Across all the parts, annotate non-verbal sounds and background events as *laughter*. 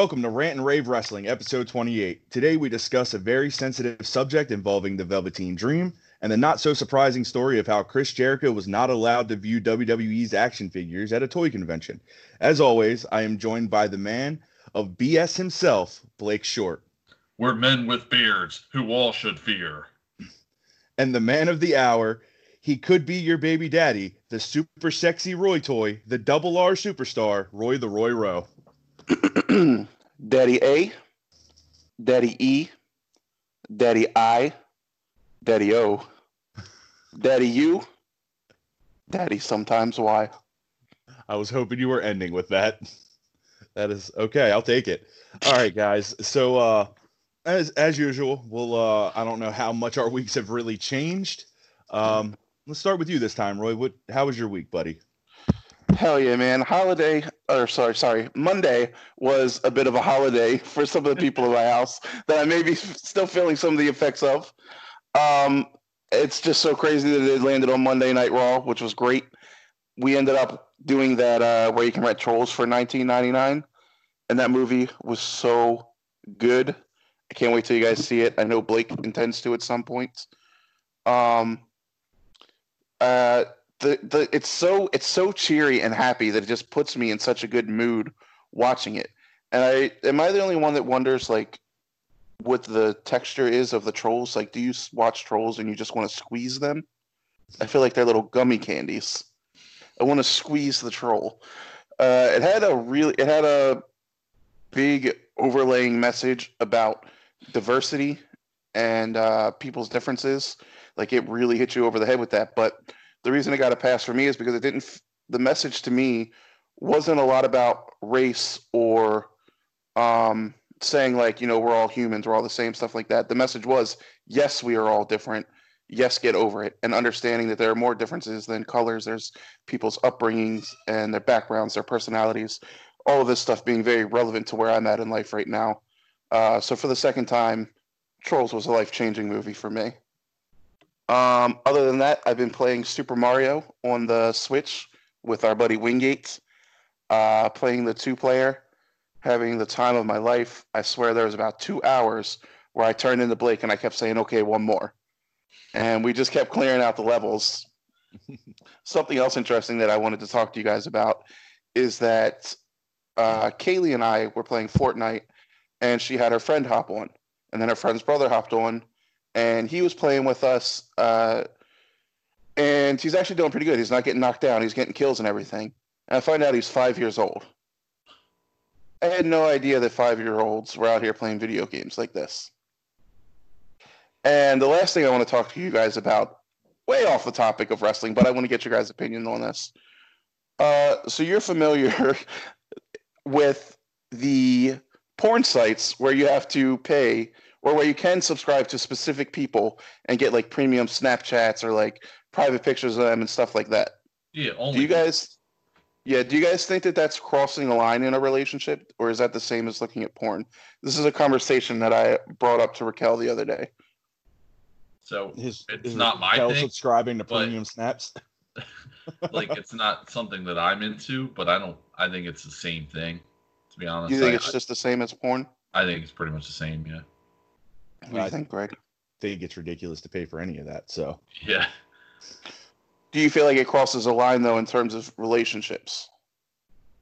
Welcome to Rant and Rave Wrestling, episode 28. Today we discuss a very sensitive subject involving the Velveteen Dream and the not so surprising story of how Chris Jericho was not allowed to view WWE's action figures at a toy convention. As always, I am joined by the man of BS himself, Blake Short, We're men with beards who all should fear. and the man of the hour. He could be your baby daddy, the super sexy Roy toy, the double R superstar, Roy the Roy Rowe. *clears throat* Daddy A, Daddy E, Daddy I, Daddy O, Daddy U, Daddy sometimes Y. I was hoping you were ending with that. That is okay. I'll take it. All right, guys. So, uh, as as usual, we'll. Uh, I don't know how much our weeks have really changed. Um, let's start with you this time, Roy. What? How was your week, buddy? Hell yeah, man. Holiday, or sorry, sorry, Monday was a bit of a holiday *laughs* for some of the people in my house that I may be *laughs* still feeling some of the effects of. Um, it's just so crazy that it landed on Monday Night Raw, which was great. We ended up doing that uh, where you can rent trolls for 19.99, and that movie was so good. I can't wait till you guys see it. I know Blake intends to at some point. Um, uh, the the it's so it's so cheery and happy that it just puts me in such a good mood watching it. And I am I the only one that wonders like what the texture is of the trolls? Like, do you watch trolls and you just want to squeeze them? I feel like they're little gummy candies. I want to squeeze the troll. Uh, it had a really it had a big overlaying message about diversity and uh, people's differences. Like it really hit you over the head with that. But the reason it got a pass for me is because it didn't. The message to me wasn't a lot about race or um, saying like you know we're all humans, we're all the same stuff like that. The message was yes, we are all different. Yes, get over it, and understanding that there are more differences than colors. There's people's upbringings and their backgrounds, their personalities, all of this stuff being very relevant to where I'm at in life right now. Uh, so for the second time, Trolls was a life changing movie for me. Um, other than that, I've been playing Super Mario on the Switch with our buddy Wingate, uh, playing the two player, having the time of my life. I swear there was about two hours where I turned into Blake and I kept saying, okay, one more. And we just kept clearing out the levels. *laughs* Something else interesting that I wanted to talk to you guys about is that uh, Kaylee and I were playing Fortnite and she had her friend hop on. And then her friend's brother hopped on and he was playing with us. Uh, and he's actually doing pretty good. He's not getting knocked down. He's getting kills and everything. And I find out he's five years old. I had no idea that five year olds were out here playing video games like this. And the last thing I want to talk to you guys about, way off the topic of wrestling, but I want to get your guys' opinion on this. Uh, so you're familiar *laughs* with the porn sites where you have to pay or where you can subscribe to specific people and get like premium Snapchats or like private pictures of them and stuff like that. Yeah, only. Do you guys? Yeah, do you guys think that that's crossing a line in a relationship, or is that the same as looking at porn? This is a conversation that I brought up to Raquel the other day. So, His, It's his not my Raquel thing, subscribing to but- premium snaps. *laughs* *laughs* like, it's not something that I'm into, but I don't. I think it's the same thing. To be honest, You think I, it's just the same as porn? I think it's pretty much the same. Yeah. What do you I- think, Greg? think it's ridiculous to pay for any of that. So Yeah. Do you feel like it crosses a line though in terms of relationships?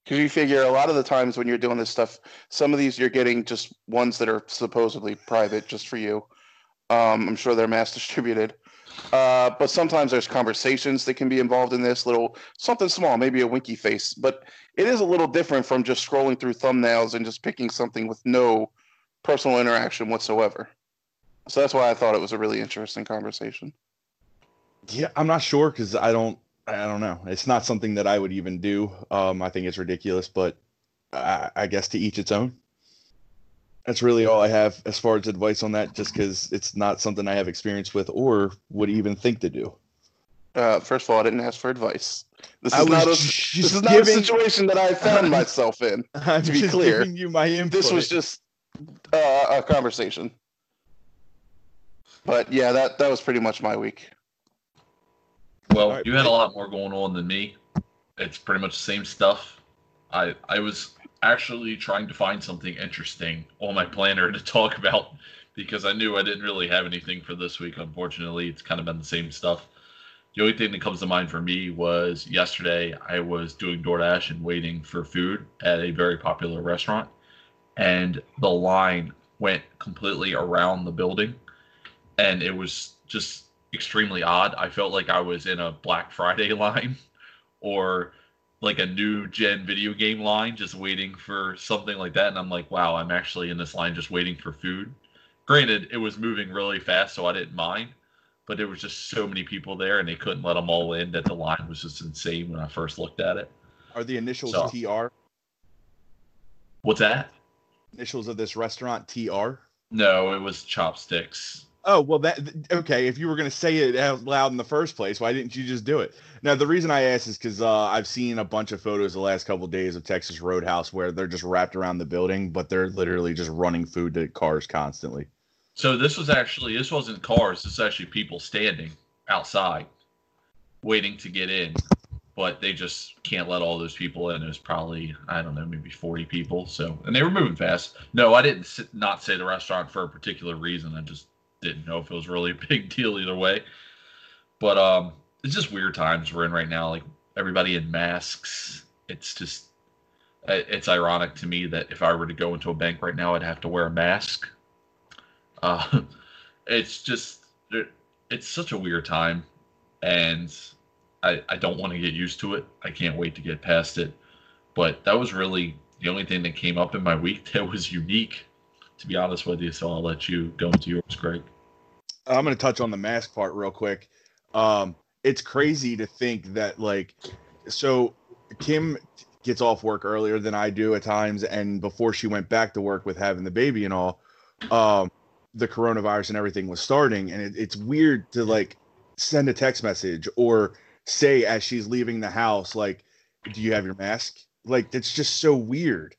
Because you figure a lot of the times when you're doing this stuff, some of these you're getting just ones that are supposedly private just for you. Um, I'm sure they're mass *laughs* distributed. Uh, but sometimes there's conversations that can be involved in this little something small, maybe a winky face. But it is a little different from just scrolling through thumbnails and just picking something with no personal interaction whatsoever. So that's why I thought it was a really interesting conversation. yeah, I'm not sure because I don't. I don't know. It's not something that I would even do. Um, I think it's ridiculous, but I, I guess to each its own. That's really all I have as far as advice on that, just because it's not something I have experience with or would even think to do. Uh, first of all, I didn't ask for advice. This is not a this is not a situation that I found *laughs* myself in. I'm To be just clear, giving you my input. This was just uh, a conversation. But yeah, that that was pretty much my week. Well, Alright, you had a lot more going on than me. It's pretty much the same stuff. I I was actually trying to find something interesting on my planner to talk about because I knew I didn't really have anything for this week. Unfortunately, it's kind of been the same stuff. The only thing that comes to mind for me was yesterday I was doing DoorDash and waiting for food at a very popular restaurant, and the line went completely around the building, and it was just extremely odd. I felt like I was in a Black Friday *laughs* line or like a new gen video game line just waiting for something like that and i'm like wow i'm actually in this line just waiting for food granted it was moving really fast so i didn't mind but there was just so many people there and they couldn't let them all in that the line was just insane when i first looked at it Are the initials So- TR? what's that Initials of this restaurant TR? no it was chopsticks Oh well, that okay. If you were going to say it out loud in the first place, why didn't you just do it? Now the reason I ask is because uh, I've seen a bunch of photos the last couple of days of Texas Roadhouse where they're just wrapped around the building, but they're literally just running food to cars constantly. so this was actually this wasn't cars this is actually people standing outside waiting to get in but they just can't let all those people in. It was probably I don't know, maybe forty people. So and they were moving fast. No, I didn't s- not say the restaurant for a particular reason. I just didn't know if it was really a *laughs* big deal either way. But um, it's just weird times we're in right now. Like everybody in masks. It's just it's ironic to me that if I were to go into a bank right now, I'd have to wear a mask. Uh, *laughs* it's just it's such a weird time, and I, I don't want to get used to it. I can't wait to get past it. But that was really the only thing that came up in my week *laughs* that was unique, to be honest with you. So I'll let you go into yours, Greg. I'm going to touch on the mask part real quick. Um, it's crazy to think that like, so Kim gets off work earlier than I do at times, and before she went back to work with having the baby and all, um, the coronavirus and everything was starting, and it, it's weird to like send a text message or say as she's leaving the house, like, "Do you have your mask?" Like that's just so weird.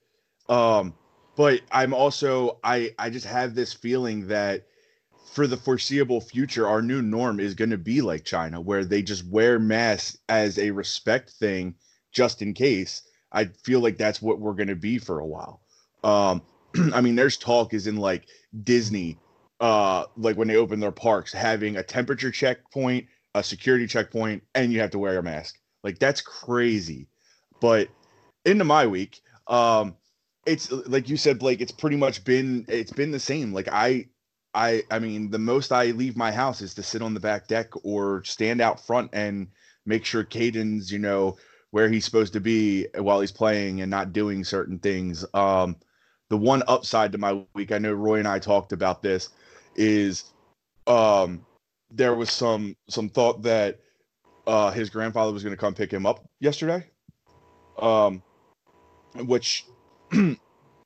Um, but I'm also I I just have this feeling that for the foreseeable future, our new norm is going to be like China, where they just wear masks as a respect thing, just in case. I feel like that's what we're going to be for a while. Um, *clears throat* I mean, there's talk is in like Disney, uh, like when they open their parks, having a temperature checkpoint, a security checkpoint, and you have to wear a mask. Like that's crazy. But into my week, um, it's like you said, Blake. It's pretty much been it's been the same. Like I I I mean, the most I leave my house is to sit on the back deck or stand out front and make sure Caden's, you know, where he's supposed to be while he's playing and not doing certain things. Um, the one upside to my week, I know Roy and I talked about this, is um, there was some some thought that uh, his grandfather was going to come pick him up yesterday, um, which *clears throat*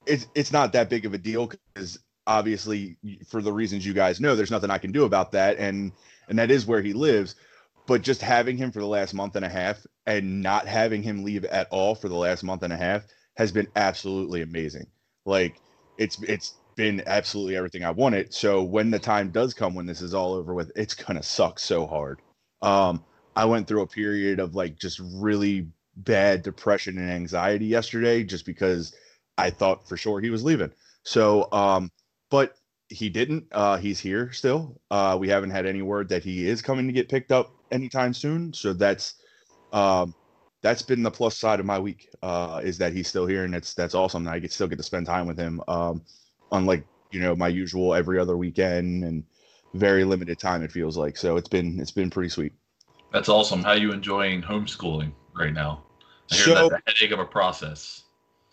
it's it's not that big of a deal because obviously for the reasons you guys know there's nothing i can do about that. And and that is where he lives. But just having him for the last month and a half and not having him leave at all for the last month and a half has been absolutely amazing. Like it's it's been absolutely everything i wanted. So when the time does come when this is all over with it's gonna suck so hard. Um i went through a period of like just really bad depression and anxiety yesterday just because i thought for sure he was leaving so um but he didn't. Uh, he's here still. Uh, we haven't had any word that he is coming to get picked up anytime soon. So that's um, that's been the plus side of my week uh, is that he's still here, and that's that's awesome. I get still get to spend time with him, um, unlike you know my usual every other weekend and very limited time. It feels like so. It's been it's been pretty sweet. That's awesome. How are you enjoying homeschooling right now? I hear So- that's a headache of a process.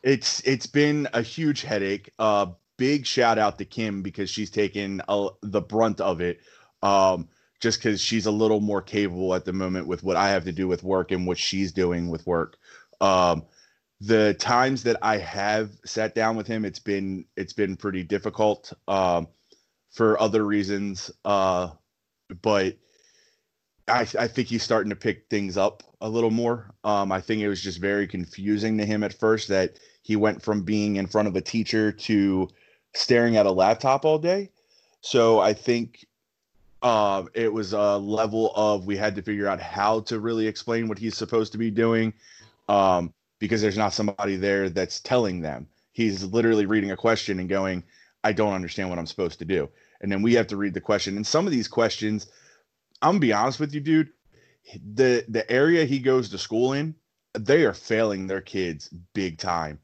It's it's been a huge headache. Uh, big shout out to Kim because she's taken uh, the brunt of it. Um, just because she's a little more capable at the moment with what I have to do with work and what she's doing with work. Um, the times that I have sat down with him, it's been it's been pretty difficult um, for other reasons. Uh, but I, I think he's starting to pick things up a little more. Um, I think it was just very confusing to him at first that he went from being in front of a teacher to staring at a laptop all day. So I think uh, it was a level of we had to figure out how to really explain what he's supposed to be doing. Um, because there's not somebody there that's telling them. He's literally reading a question and going, I don't understand what I'm supposed to do. And then we have to read the question. And some of these questions, I'm gonna be honest with you, dude. The the area he goes to school in, they are failing their kids big time.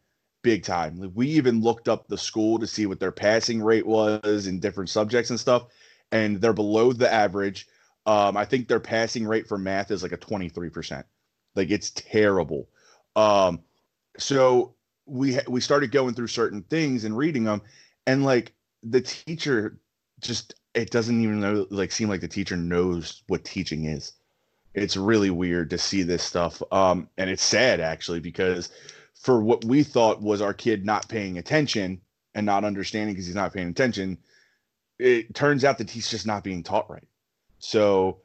Big time. We even looked up the school to see what their passing rate was in different subjects and stuff, and they're below the average. Um, I think their passing rate for math is like a 23%. Like it's terrible. Um, so we we started going through certain things and reading them, and like the teacher just it doesn't even know like seem like the teacher knows what teaching is. It's really weird to see this stuff, um, and it's sad actually because for what we thought was our kid not paying attention and not understanding because he's not paying attention, it turns out that he's just not being taught right. So,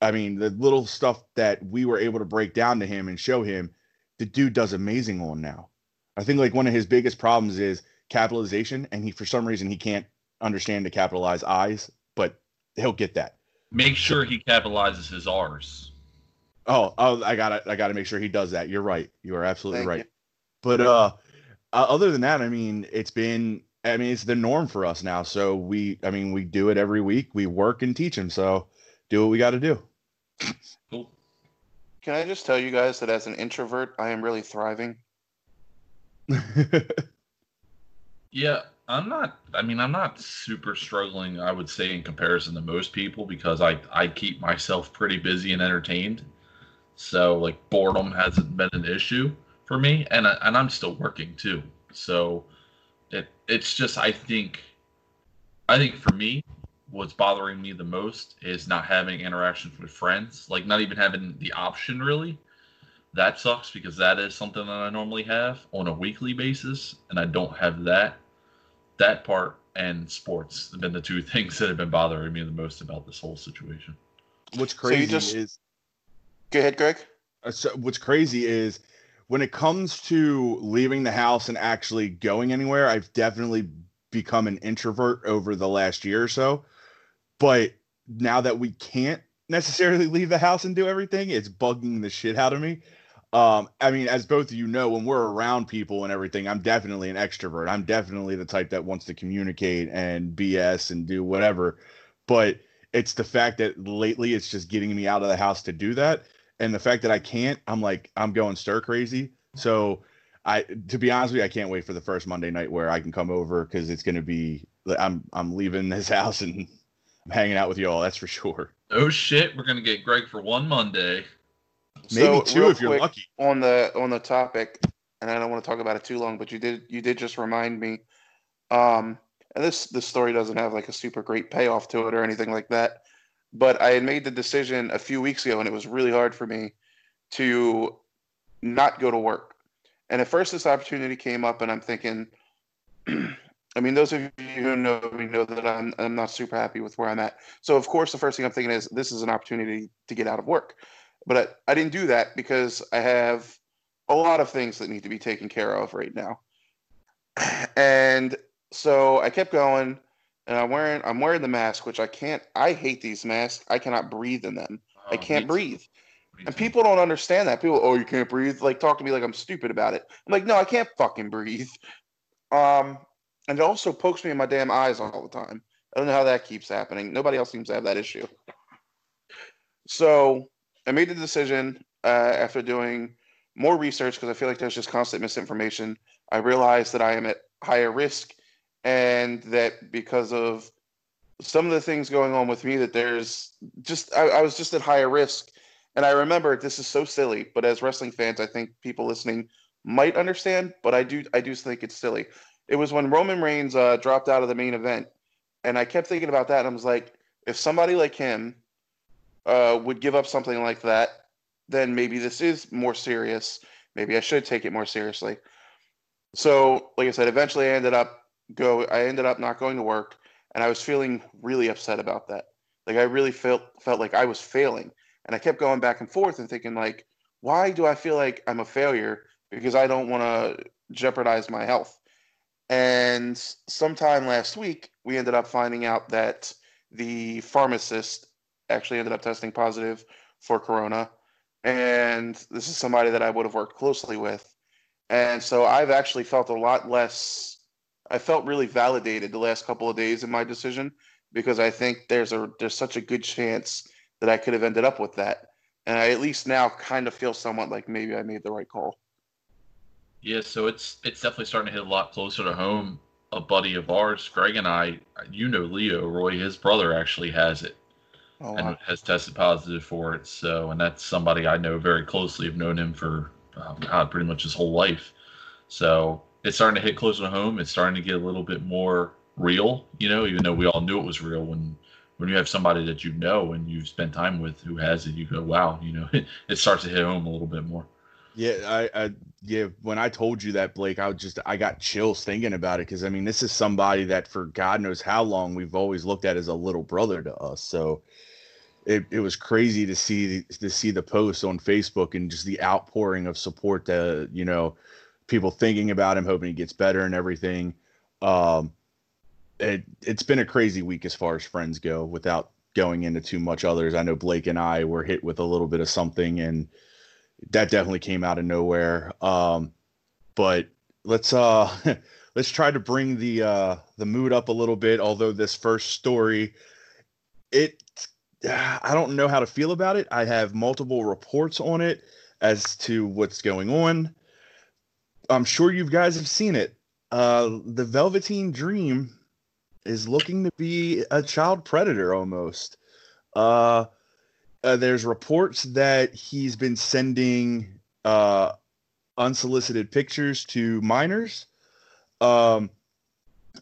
I mean, the little stuff that we were able to break down to him and show him, the dude does amazing on now. I think like one of his biggest problems is capitalization, and he for some reason he can't understand to capitalize eyes, but he'll get that. Make sure he capitalizes his R's. Oh, oh, I gotta, I gotta make sure he does that. You're right. You are absolutely Thank right. you. But uh, uh, other than that, I mean, it's been, I mean, it's the norm for us now. So we, I mean, we do it every week. We work and teach them. So do what we got to do. Cool. Can I just tell you guys that as an introvert, I am really thriving. *laughs* Yeah, I'm not. I mean, I'm not super struggling. I would say in comparison to most people because I I keep myself pretty busy and entertained. So like boredom hasn't been an issue for me, and I, and I'm still working too. So it it's just I think I think for me, what's bothering me the most is not having interactions with friends. Like not even having the option really. That sucks because that is something that I normally have on a weekly basis, and I don't have that that part and sports have been the two *laughs* things that have been bothering me the most about this whole situation. what's So you crazy just- is Go ahead, Greg. uh, so what's crazy is when it comes to leaving the house and actually going anywhere, I've definitely become an introvert over the last year or so. But now that we can't necessarily *laughs* leave the house and do everything, it's bugging the shit out of me. Um, I mean, as both of you know, when we're around people and everything, I'm definitely an extrovert. I'm definitely the type that wants to communicate and BS and do whatever. But it's the fact that lately it's just getting me out of the house to do that and the fact that I can't, I'm like I'm going stir crazy. So I to be honest with you, I can't wait for the first Monday night where I can come over because it's gonna be I'm I'm leaving this *laughs* house and I'm hanging out with you all. That's for sure. Oh shit, we're gonna get Greg for one Monday. Maybe So, two if you're lucky. on the on the topic, and I don't want to talk about it too long, but you did you did just remind me. Um, and this this story doesn't have like a super great payoff to it or anything like that, but I had made the decision a few weeks ago, and it was really hard for me to not go to work. And at first, this opportunity came up, and I'm thinking. *clears throat* I mean, those of you who know me know that I'm, I'm not super happy with where I'm at. So, of course, the first thing I'm thinking is this is an opportunity to get out of work. But I, I didn't do that because I have a lot of things that need to be taken care of right now. *clears throat* And so I kept going and I'm wearing I'm wearing the mask, which I can't I hate these masks. I cannot breathe in them. I Oh, can't me breathe. And people don't understand that. People, oh, you can't breathe. Like talk to me like I'm stupid about it. I'm like, no, I can't fucking breathe. Um, and it also pokes me in my damn eyes all the time. I don't know how that keeps happening. Nobody else seems to have that issue. So I made the decision uh, after doing more research because I feel like there's just constant misinformation. I realized that I am at higher risk, and that because of some of the things going on with me, that there's just I, I was just at higher risk. And I remember this is so silly, but as wrestling fans, I think people listening might understand. But I do I do think it's silly. It was when Roman Reigns uh, dropped out of the main event, and I kept thinking about that. And I was like, if somebody like him uh, would give up something like that, then maybe this is more serious. Maybe I should take it more seriously. So, like I said, eventually I ended up go. I ended up not going to work, and I was feeling really upset about that. Like I really felt felt like I was failing, and I kept going back and forth and thinking like, why do I feel like I'm a failure? Because I don't want to jeopardize my health. And sometime last week, we ended up finding out that the pharmacist actually ended up testing positive for corona. And this is somebody that I would have worked closely with. And so I've actually felt a lot less. I felt really validated the last couple of days in my decision because I think there's a there's such a good chance that I could have ended up with that. And I at least now kind of feel somewhat like maybe I made the right call. Yeah, so it's it's definitely starting to hit a lot closer to home. A buddy of ours, Greg and I, you know Leo Roy, his brother actually has it Oh, and wow. has tested positive for it. So, and that's somebody I know very closely. I've known him for um, God, pretty much his whole life. So it's starting to hit closer to home. It's starting to get a little bit more real, you know. Even though we all knew it was real, when when you have somebody that you know and you've spent time with who has it, you go, wow, you know, *laughs* it starts to hit home a little bit more. Yeah, I, I yeah. When I told you that, Blake, I just I got chills thinking about it because I mean, this is somebody that for God knows how long we've always looked at as a little brother to us. So it, it was crazy to see to see the post on Facebook and just the outpouring of support that you know people thinking about him, hoping he gets better and everything. Um, it it's been a crazy week as far as friends go. Without going into too much others, I know Blake and I were hit with a little bit of something and that definitely came out of nowhere. Um, but let's uh *laughs* let's try to bring the uh the mood up a little bit. Although this first story, it I don't know how to feel about it. I have multiple reports on it as to what's going on. I'm sure you guys have seen it. Uh, the Velveteen Dream is looking to be a child predator almost. Uh, uh, there's reports that he's been sending uh, unsolicited pictures to minors. Um,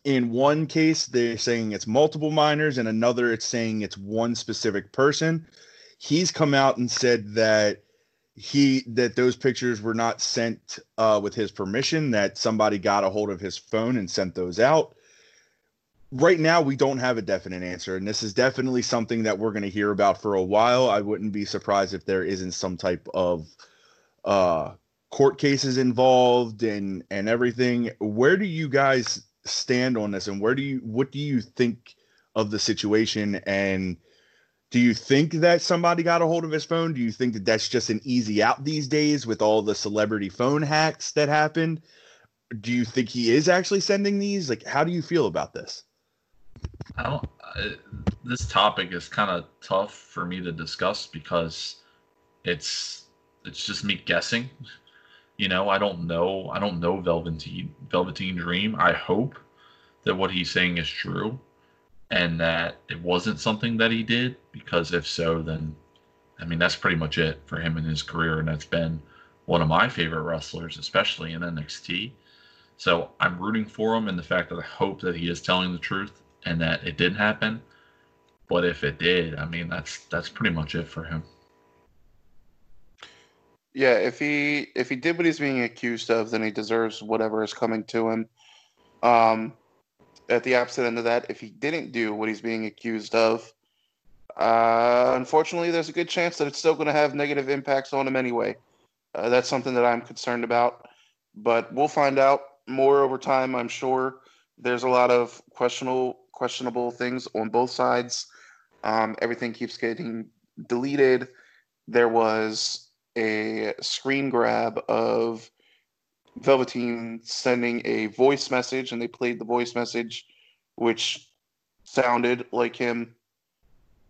in one case, they're saying it's multiple minors, and another, it's saying it's one specific person. He's come out and said that he that those pictures were not sent uh, with his permission. That somebody got a hold of his phone and sent those out right now we don't have a definite answer and this is definitely something that we're going to hear about for a while i wouldn't be surprised if there isn't some type of uh court cases involved and and everything where do you guys stand on this and where do you what do you think of the situation and do you think that somebody got a hold of his phone do you think that that's just an easy out these days with all the celebrity phone hacks that happened do you think he is actually sending these like how do you feel about this I don't. I, this topic is kind of tough for me to discuss because it's it's just me guessing. You know, I don't know. I don't know Velveteen Velveteen Dream. I hope that what he's saying is true, and that it wasn't something that he did. Because if so, then I mean that's pretty much it for him in his career, and that's been one of my favorite wrestlers, especially in NXT. So I'm rooting for him in the fact that I hope that he is telling the truth and that it didn't happen. But if it did, I mean that's that's pretty much it for him. Yeah, if he if he did what he's being accused of, then he deserves whatever is coming to him. Um, at the opposite end of that, if he didn't do what he's being accused of, uh, unfortunately, there's a good chance that it's still going to have negative impacts on him anyway. Uh, that's something that I'm concerned about, but we'll find out more over time. I'm sure there's a lot of questionable questionable things on both sides. Um, everything keeps getting deleted. There was a screen grab of Velveteen sending a voice message, and they played the voice message, which sounded like him.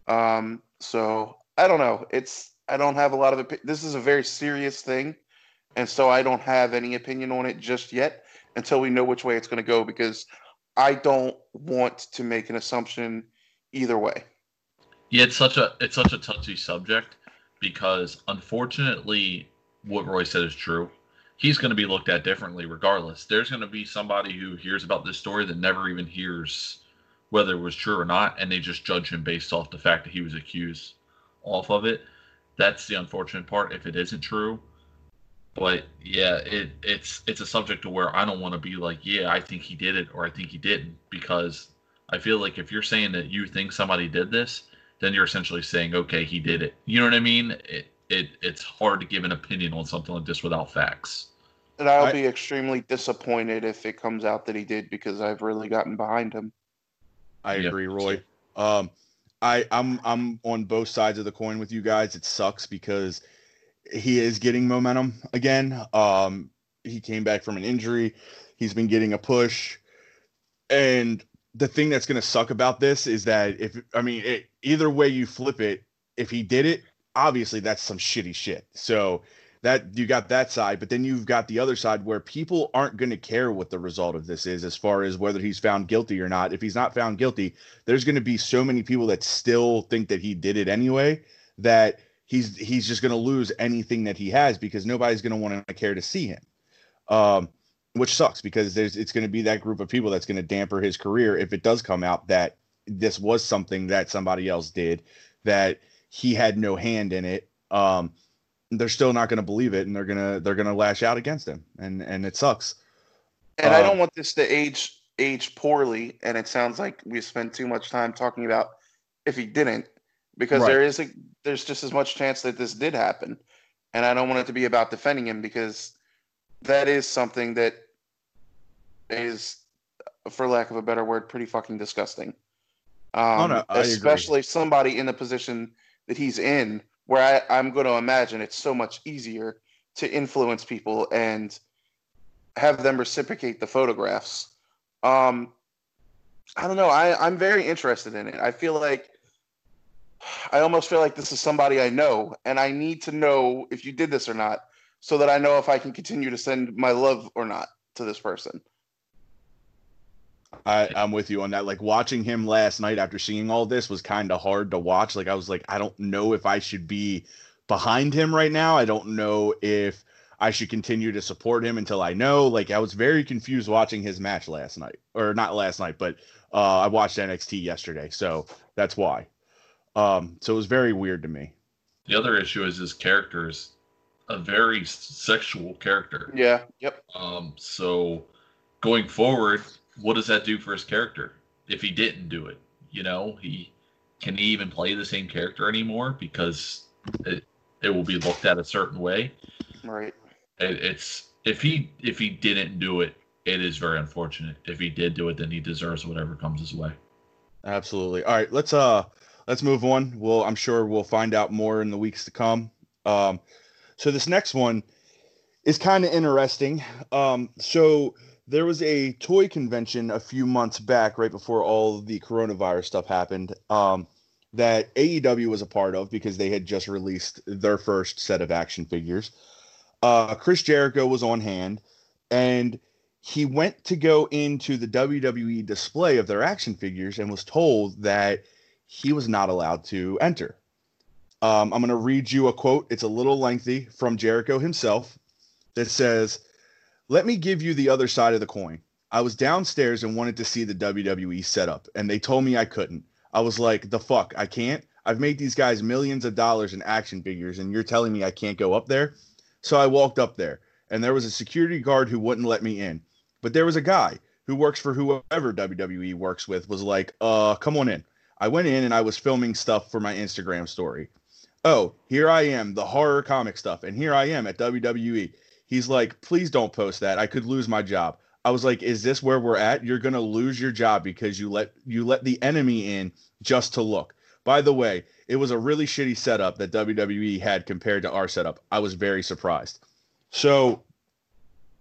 Um, so I don't know. It's I don't have a lot of opi- this is a very serious thing, and so I don't have any opinion on it just yet until we know which way it's going to go because I don't want to make an assumption either way. Yeah, it's such a it's such a touchy subject because unfortunately, what Roy said is true. He's going to be looked at differently regardless. There's going to be somebody who hears about this story that never even hears whether it was true or not, and they just judge him based off the fact that he was accused off of it. That's the unfortunate part if it isn't true. But yeah, it it's it's a subject to where I don't want to be like, yeah, I think he did it or I think he didn't because I feel like if you're saying that you think somebody did this, then you're essentially saying, okay, he did it. You know what I mean? It it it's hard to give an opinion on something like this without facts. And I'll I- be extremely disappointed if it comes out that he did because I've really gotten behind him. I agree, Roy. Um, I I'm I'm on both sides of the coin with you guys. It sucks because he is getting momentum again. Um, he came back from an injury. He's been getting a push. And the thing that's going to suck about this is that if I mean, it, either way you flip it, if he did it, obviously that's some shitty shit. So that you got that side, but then you've got the other side where people aren't going to care what the result of this is as far as whether he's found guilty or not. If he's not found guilty, there's going to be so many people that still think that he did it anyway that he's he's just going to lose anything that he has because nobody's going to want to care to see him. Um, which sucks because there's it's going to be that group of people that's going to damper his career if it does come out that this was something that somebody else did that he had no hand in it. Um, they're still not going to believe it, and they're gonna they're gonna lash out against him, and and it sucks. And uh, I don't want this to age age poorly, and it sounds like we spent too much time talking about if he didn't, because right. there is a there's just as much chance that this did happen, and I don't want it to be about defending him because that is something that is, for lack of a better word, pretty fucking disgusting. Um, oh, no, especially agree. somebody in the position that he's in where I, I'm going to imagine it's so much easier to influence people and have them reciprocate the photographs. Um, I don't know. I, I'm very interested in it. I feel like I almost feel like this is somebody I know, and I need to know if you did this or not, so that I know if I can continue to send my love or not to this person. I, I'm with you on that. Like watching him last night after seeing all this was kind of hard to watch. Like I was like, I don't know if I should be behind him right now. I don't know if I should continue to support him until I know. Like I was very confused watching his match last night, or not last night, but uh, I watched NXT yesterday, so that's why. Um, so it was very weird to me. The other issue is his character is a very sexual character. Yeah. Yep. Um. So going forward, what does that do for his character if he didn't do it? You know, he can he even play the same character anymore because it, it will be looked at a certain way. Right. It, it's if he if he didn't do it, it is very unfortunate. If he did do it, then he deserves whatever comes his way. Absolutely. All right, let's uh let's move on. We'll I'm sure we'll find out more in the weeks to come. Um, so this next one is kind of interesting. Um, so there was a toy convention a few months back, right before all the coronavirus stuff happened, um, that AEW was a part of because they had just released their first set of action figures. Uh, Chris Jericho was on hand, and he went to go into the WWE display of their action figures and was told that he was not allowed to enter. Um, I'm going to read you a quote. It's a little lengthy from Jericho himself that says, let me give you the other side of the coin. I was downstairs and wanted to see the WWE setup, and they told me I couldn't. I was like, the fuck, I can't. I've made these guys millions of dollars in action figures, and you're telling me I can't go up there? So I walked up there, and there was a security guard who wouldn't let me in. But there was a guy who works for whoever WWE works with was like, uh, come on in. I went in and I was filming stuff for my Instagram story. Oh, here I am, the horror comic stuff, and here I am at WWE. He's like, please don't post that. I could lose my job. I was like, is this where we're at? You're gonna lose your job because you let you let the enemy in just to look. By the way, it was a really shitty setup that WWE had compared to our setup. I was very surprised. So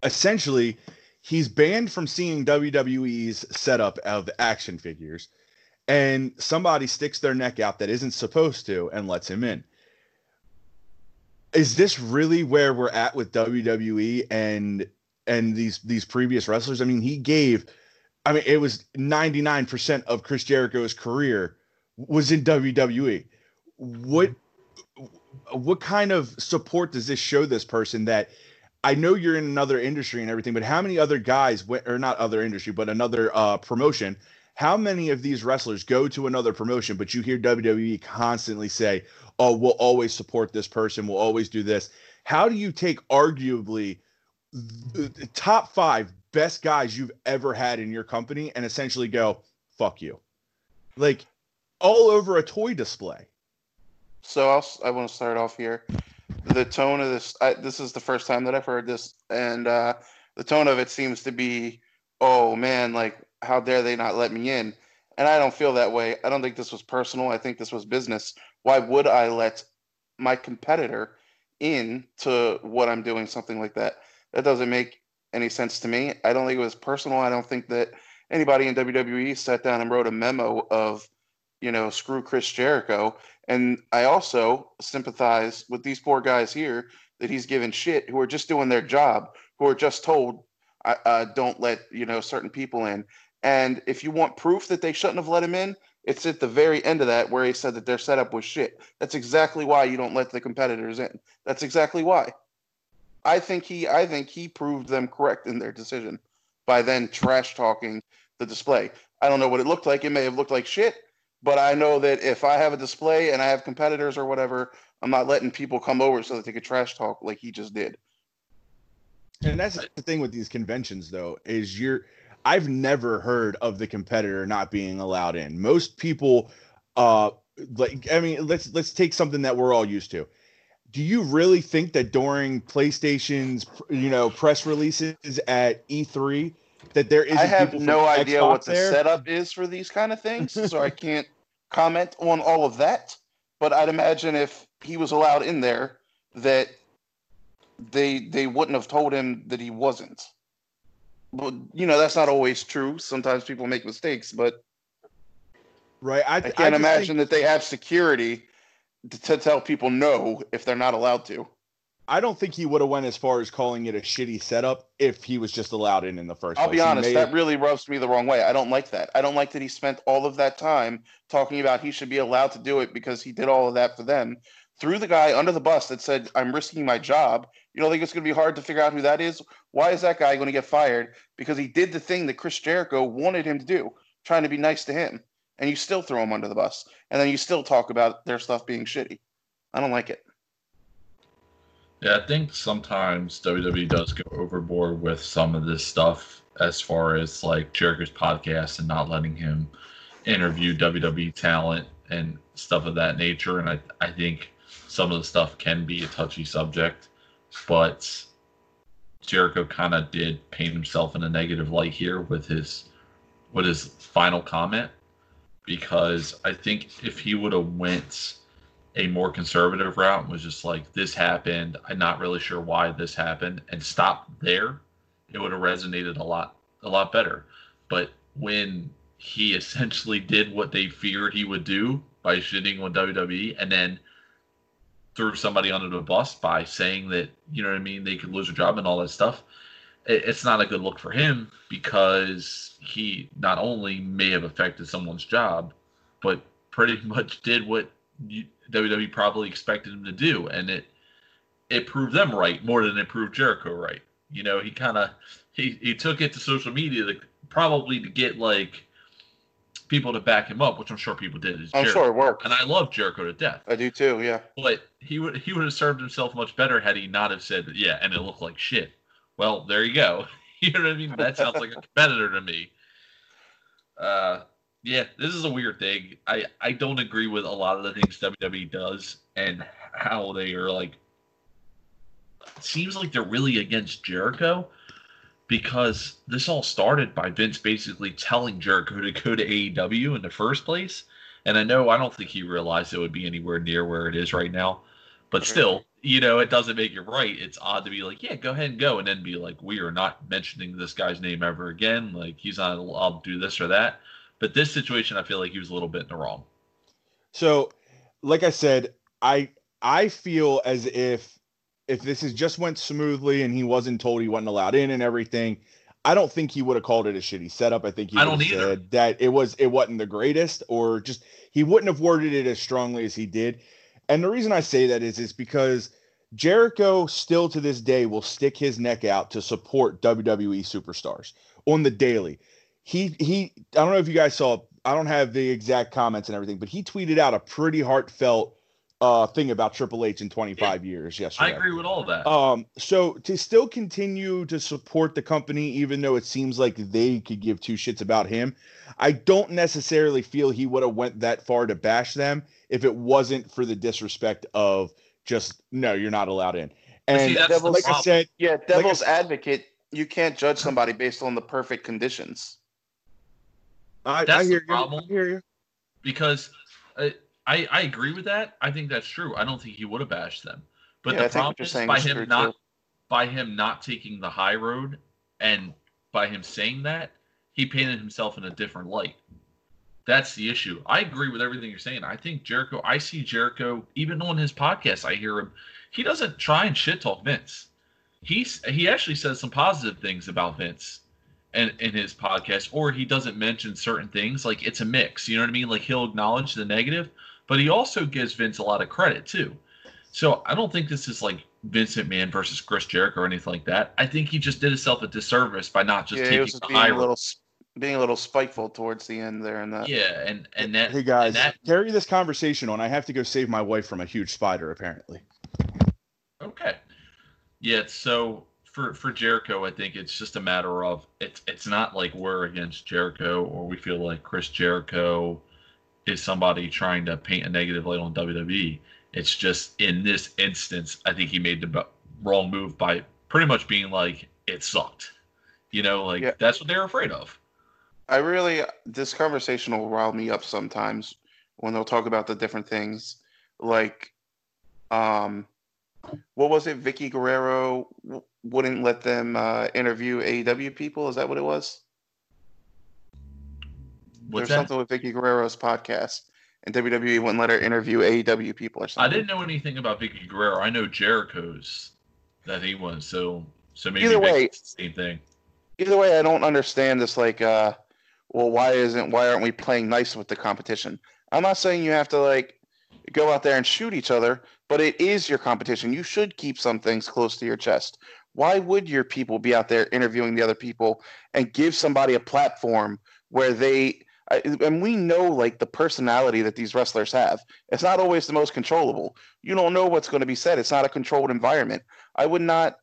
essentially, he's banned from seeing WWE's setup of action figures, and somebody sticks their neck out that isn't supposed to and lets him in is this really where we're at with WWE and and these these previous wrestlers? I mean, he gave I mean, it was 99% of Chris Jericho's career was in WWE. What what kind of support does this show this person that I know you're in another industry and everything, but how many other guys went or not other industry, but another uh, promotion, how many of these wrestlers go to another promotion, but you hear WWE constantly say, oh, we'll always support this person, we'll always do this. How do you take arguably the top five best guys you've ever had in your company and essentially go, fuck you? Like all over a toy display. So I'll, I want to start off here. The tone of this, I, this is the first time that I've heard this, and uh, the tone of it seems to be, oh man, like how dare they not let me in? And I don't feel that way. I don't think this was personal. I think this was business why would I let my competitor in to what I'm doing, something like that? That doesn't make any sense to me. I don't think it was personal. I don't think that anybody in WWE sat down and wrote a memo of, you know, screw Chris Jericho. And I also sympathize with these poor guys here that he's given shit who are just doing their job, who are just told, uh, don't let, you know, certain people in. And if you want proof that they shouldn't have let him in, it's at the very end of that where he said that their setup was shit. That's exactly why you don't let the competitors in. That's exactly why. I think he I think he proved them correct in their decision by then trash talking the display. I don't know what it looked like. It may have looked like shit, but I know that if I have a display and I have competitors or whatever, I'm not letting people come over so that they could trash talk like he just did. And that's the thing with these conventions though, is you're I've never heard of the competitor not being allowed in. Most people, uh, like I mean, let's let's take something that we're all used to. Do you really think that during PlayStation's you know press releases at E3 that there is? I have no idea Xbox what the there? setup is for these kind of things, so I *laughs* can't comment on all of that. But I'd imagine if he was allowed in there, that they they wouldn't have told him that he wasn't well, you know that's not always true. Sometimes people make mistakes, but right, I, I can't I imagine think, that they have security to, to tell people no if they're not allowed to. I don't think he would have went as far as calling it a shitty setup if he was just allowed in in the 1st I'll place. be honest, that really rubs me the wrong way. I don't like that. I don't like that he spent all of that time talking about he should be allowed to do it because he did all of that for them. Threw the guy under the bus that said, "I'm risking my job." You don't think it's going to be hard to figure out who that is? Why is that guy going to get fired? Because he did the thing that Chris Jericho wanted him to do, trying to be nice to him. And you still throw him under the bus. And then you still talk about their stuff being shitty. I don't like it. Yeah, I think sometimes WWE does go overboard with some of this stuff as far as like Jericho's podcast and not letting him interview WWE talent and stuff of that nature. And I, I think some of the stuff can be a touchy subject but Jericho kind of did paint himself in a negative light here with his with his final comment because I think if he would have went a more conservative route and was just like this happened, I'm not really sure why this happened and stopped there, it would have resonated a lot a lot better. But when he *laughs* essentially did what they feared he would do by shitting on WWE and then threw somebody under the bus by saying that you know what I mean they could lose a job and all that stuff. it's not a good look for him because he not only may have affected someone's job, but pretty *laughs* much did what WWE probably expected him to do, and it it proved them right more than it proved Jericho right. You know, he kind of he he took it to social media to probably to get like people to back him up, which I'm sure people did. I'm Jericho. sure it worked. And I love Jericho to death. I do too, yeah. But he would he would have served himself much better had he not have said, yeah, and it looked like shit. Well, there you go. *laughs* you know what I mean? That sounds like a competitor to me. Uh, yeah, this is a weird thing. I I don't agree with a lot of the things WWE does and how they are like. Seems like they're really against Jericho because this all started by Vince basically telling Jericho to go to AEW in the first place. And I know I don't think he realized it would be anywhere near where it is right now. But still, you know, it doesn't make it right. It's odd to be like, yeah, go ahead and go, and then be like, we are not mentioning this guy's name ever again. Like he's not, I'll do this or that. But this situation, I feel like he was a little bit in the wrong. So, like I said, I I feel as if if this has just went smoothly and he wasn't told he wasn't allowed in and everything, I don't think he would have called it a shitty setup. I think he I don't either. said that it was it wasn't the greatest, or just he wouldn't have worded it as strongly as he did. And the reason I say that is is because Jericho still to this day will stick his neck out to support WWE superstars on the daily. He he I don't know if you guys saw I don't have the exact comments and everything, but he tweeted out a pretty heartfelt uh, thing about Triple H in 25 yeah, years yesterday. I agree with all that. Um, so to still continue to support the company, even though it seems like they could give two shits about him, I don't necessarily feel he would have went that far to bash them if it wasn't for the disrespect of just no, you're not allowed in. And see, like I said, yeah, devil's like advocate, you can't judge somebody based on the perfect conditions. I, I hear you. I hear you. Because. Uh, I, I agree with that. I think that's true. I don't think he would have bashed them. But yeah, the problem is by him not too. by him not taking the high road and by him saying that, he painted himself in a different light. That's the issue. I agree with everything you're saying. I think Jericho, I see Jericho, even on his podcast, I hear him. He doesn't try and shit talk Vince. He's he actually says some positive things about Vince and in his podcast, or he doesn't mention certain things. Like it's a mix. You know what I mean? Like he'll acknowledge the negative, but he also gives Vince a lot of credit too. So I don't think this is like Vincent McMahon versus Chris Jericho or anything like that. I think he just did himself a disservice by not just yeah, taking the high road. little being a little spiteful towards the end there and that. Yeah, and and that Hey guys, and that carry this conversation on. I have to go save my wife from a huge spider, apparently. Okay. Yeah, so for for Jericho, I think it's just a matter of it's it's not like we're against Jericho or we feel like Chris Jericho is somebody trying to paint a negative light on WWE. It's just in this instance, I think he made the wrong move by pretty much being like it sucked. You know, like Yeah. that's what they're afraid of. I really this conversation will rile me up sometimes when they'll talk about the different things. Like, um, what was it? Vickie Guerrero wouldn't let them uh, interview AEW people. Is that what it was? What's There's that? something with Vickie Guerrero's podcast, and WWE wouldn't let her interview AEW people or something I didn't know anything about Vickie Guerrero. I know Jericho's that he was, so so maybe Either way- same thing. Either way, I don't understand this. Like, uh, well, why isn't why aren't we playing nice with the competition? I'm not saying you have to like go out there and shoot each other, but it is your competition. You should keep some things close to your chest. Why would your people be out there interviewing the other people and give somebody a platform where they and we know like the personality that these wrestlers have. It's not always the most controllable. You don't know what's going to be said. It's not a controlled environment. I would not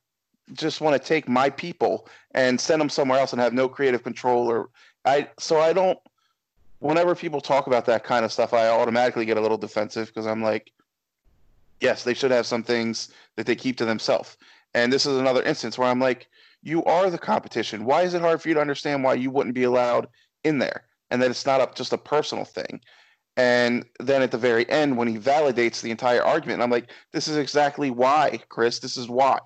just want to take my people and send them somewhere else and have no creative control or I so I don't whenever people talk about that kind of stuff I automatically get a little defensive because I'm like yes they should have some things that they keep to themselves. And this is another instance where I'm like you are the competition. Why is it hard for you to understand why you wouldn't be allowed in there? And that it's not a, just a personal thing. And then at the very end when he validates the entire argument I'm like this is exactly why Chris. This is why.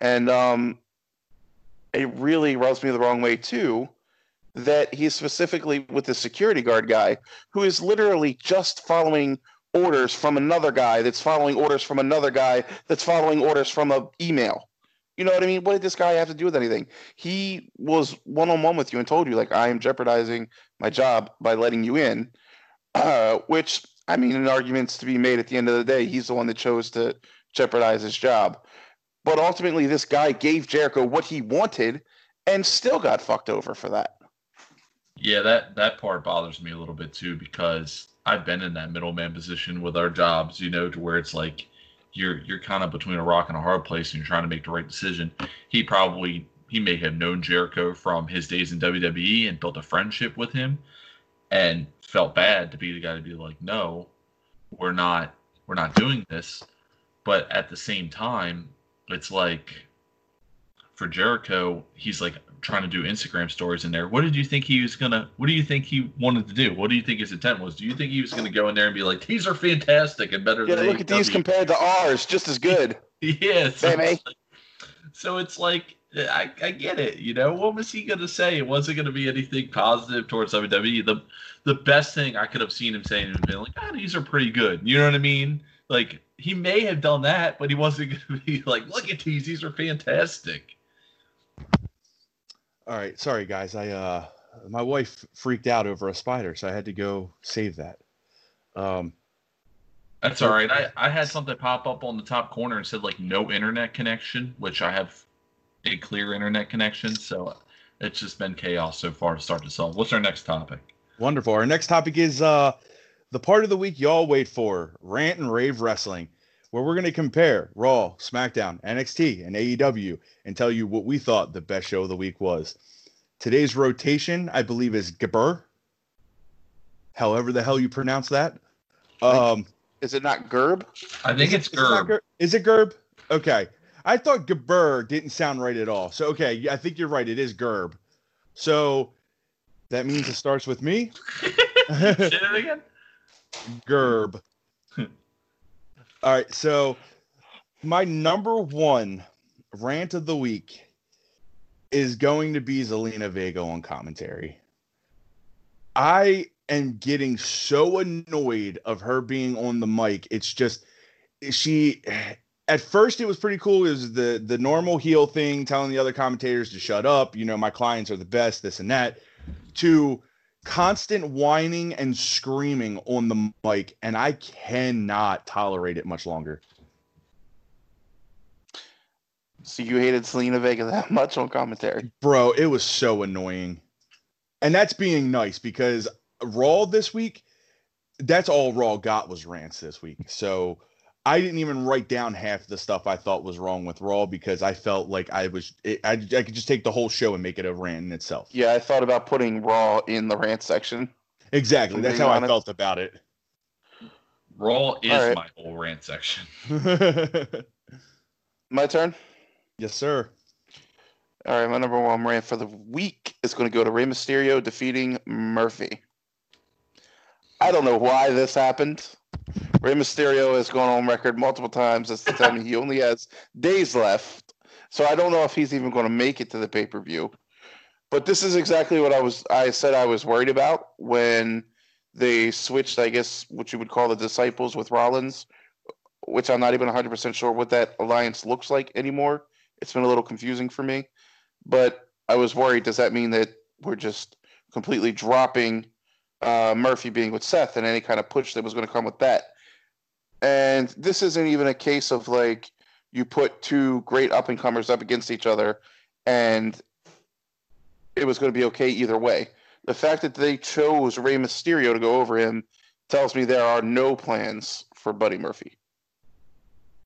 And um, it really rubs me the wrong way too that he's specifically with the security guard guy who is literally just following orders from another guy that's following orders from another guy that's following orders from a email. You know what i mean? What did this guy have to do with anything? He was one-on-one with you and told you like i am jeopardizing my job by letting you in uh, which i mean an argument's to be made at the end of the day he's the one that chose to jeopardize his job. But ultimately, this guy gave Jericho what he wanted and still got fucked over for that. Yeah, that that part bothers me a little bit too because I've been in that middleman position with our jobs, you know, to where it's like you're you're kind of between a rock and a hard place and you're trying to make the right decision. He probably he may have known Jericho from his days in WWE and built a friendship with him and felt bad to be the guy to be like, "No, we're not we're not doing this." But at the same time, it's like for Jericho, he's like trying to do Instagram stories in there. What did you think he was gonna? What do you think he wanted to do? What do you think his intent was? Do you think he was gonna go in there and be like, "These are fantastic and better? Yeah, than look at these compared to ours, just as good. *laughs* Yeah, so Baby. it's *laughs* like, so it's like I, I get it. You know, what was he gonna say? It wasn't gonna be anything positive towards WWE. The the best thing I could have seen him saying would be like, "Ah, these are pretty good." You know what I mean? Like he may have done that, but he wasn't gonna *laughs* be like, "Look at these; these are fantastic." All right, sorry guys. I uh my wife freaked out over a spider, so I had to go save that. Um That's all right. I, I had something pop up on the top corner and said like no internet connection, which I have a clear internet connection. So it's just been chaos so far to start to solve. What's our next topic? wonderful. Our next topic is uh the part of the week y'all wait for, rant and rave wrestling, where we're going to compare Raw, SmackDown, NXT, and AEW and tell you what we thought the best show of the week was. Today's rotation, I believe, is Gabur. However the hell you pronounce that. Um Is it not Gerb? I think Is it's is Gerb. Is it Gerb? Okay. I thought Gabur didn't sound right at all. So okay, yeah, I think you're right. It is Gerb. So that means it starts with me. *laughs* Say it again. Gerb. All right. So my number one rant of the week is going to be Zelina Vega on commentary. I am getting so annoyed of her being on the mic. It's just she at first it was pretty cool. It was the the normal heel thing, telling the other commentators to shut up. You know, my clients are the best, this and that. To constant whining and screaming on the mic, and I cannot tolerate it much longer. So you hated Zelina Vega that *laughs* much on commentary, bro? It was so annoying, and that's being nice because Raw this week, that's all Raw got was rants this week. So I didn't even write down half the stuff I thought was wrong with Raw because I felt like I was it, I, I could just take the whole show and make it a rant in itself. Yeah, I thought about putting Raw in the rant section. Exactly. That's how honest. I felt about it. Raw is right. my whole rant section. *laughs* my turn? Yes, sir. All right, my number one rant for the week is going to go to Rey Mysterio defeating Murphy. I don't know why this happened. Rey Mysterio has gone on record multiple times as to tell me he only has days left. So I don't know if he's even going to make it to the pay per view. But this is exactly what I was I said I was worried about when they switched, I guess, what you would call the disciples with Rollins, which I'm not even 100% sure what that alliance looks like anymore. It's been a little confusing for me. But I was worried does that mean that we're just completely dropping uh, Murphy being with Seth and any kind of push that was going to come with that? And this isn't even a case of like you put two great up and comers up against each other and it was going to be okay either way. The fact that they chose Rey Mysterio to go over him tells me there are no plans for Buddy Murphy.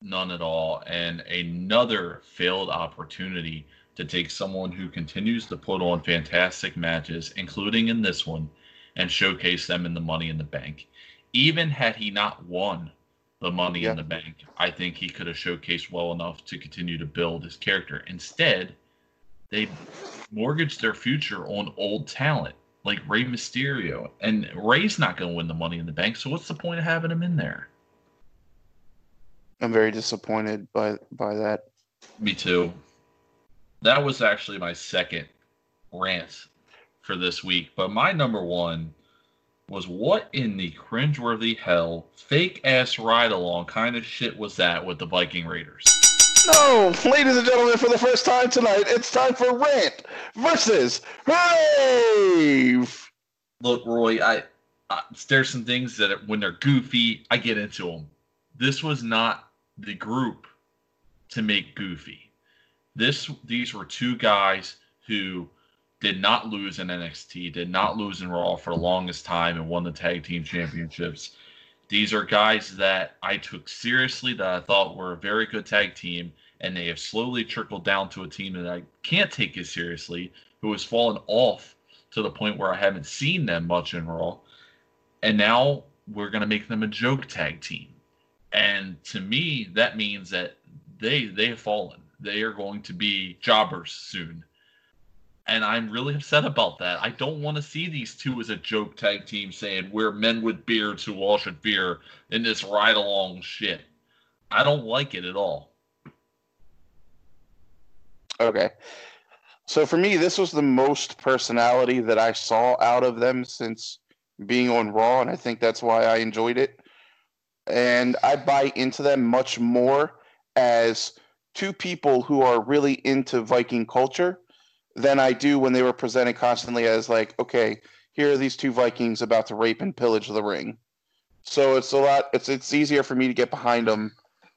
None at all. And another failed opportunity to take someone who continues to put on fantastic matches, including in this one, and showcase them in the Money in the Bank. Even had he not won the money yeah. in the bank, I think he could have showcased well enough to continue to build his character. Instead, they mortgaged their future on old talent like Rey Mysterio. And Rey's not going to win the money in the bank, so what's the point of having him in there? I'm very disappointed by by that. Me too. That was actually my second rant for this week, but my number one was what in the cringeworthy hell, fake ass ride along kind of shit was that with the Viking Raiders? No, ladies and gentlemen, for the first time tonight, it's time for Rant versus Rave. Look, Roy, I, I there's some things that when they're goofy, I get into them. This was not the group to make goofy. This these were two guys who did not lose in NXT, did not lose in Raw for the longest time, and won the tag team championships. These are guys that I took seriously, that I thought were a very good tag team, and they have slowly trickled down to a team that I can't take as seriously, who has fallen off to the point where I haven't seen them much in Raw. And now we're going to make them a joke tag team. And to me, that means that they they have fallen. They are going to be jobbers soon and I'm really upset about that. I don't want to see these two as a joke tag team saying we're men with beards who all should fear in this ride along shit. I don't like it at all. Okay. So for me, this was the most personality that I saw out of them since being on Raw, and I think that's why I enjoyed it. And I buy into them much more as two people who are really into Viking culture than I do when they were presented constantly as like, okay, here are these two Vikings about to rape and pillage the ring. So it's a lot. It's it's easier for me to get behind them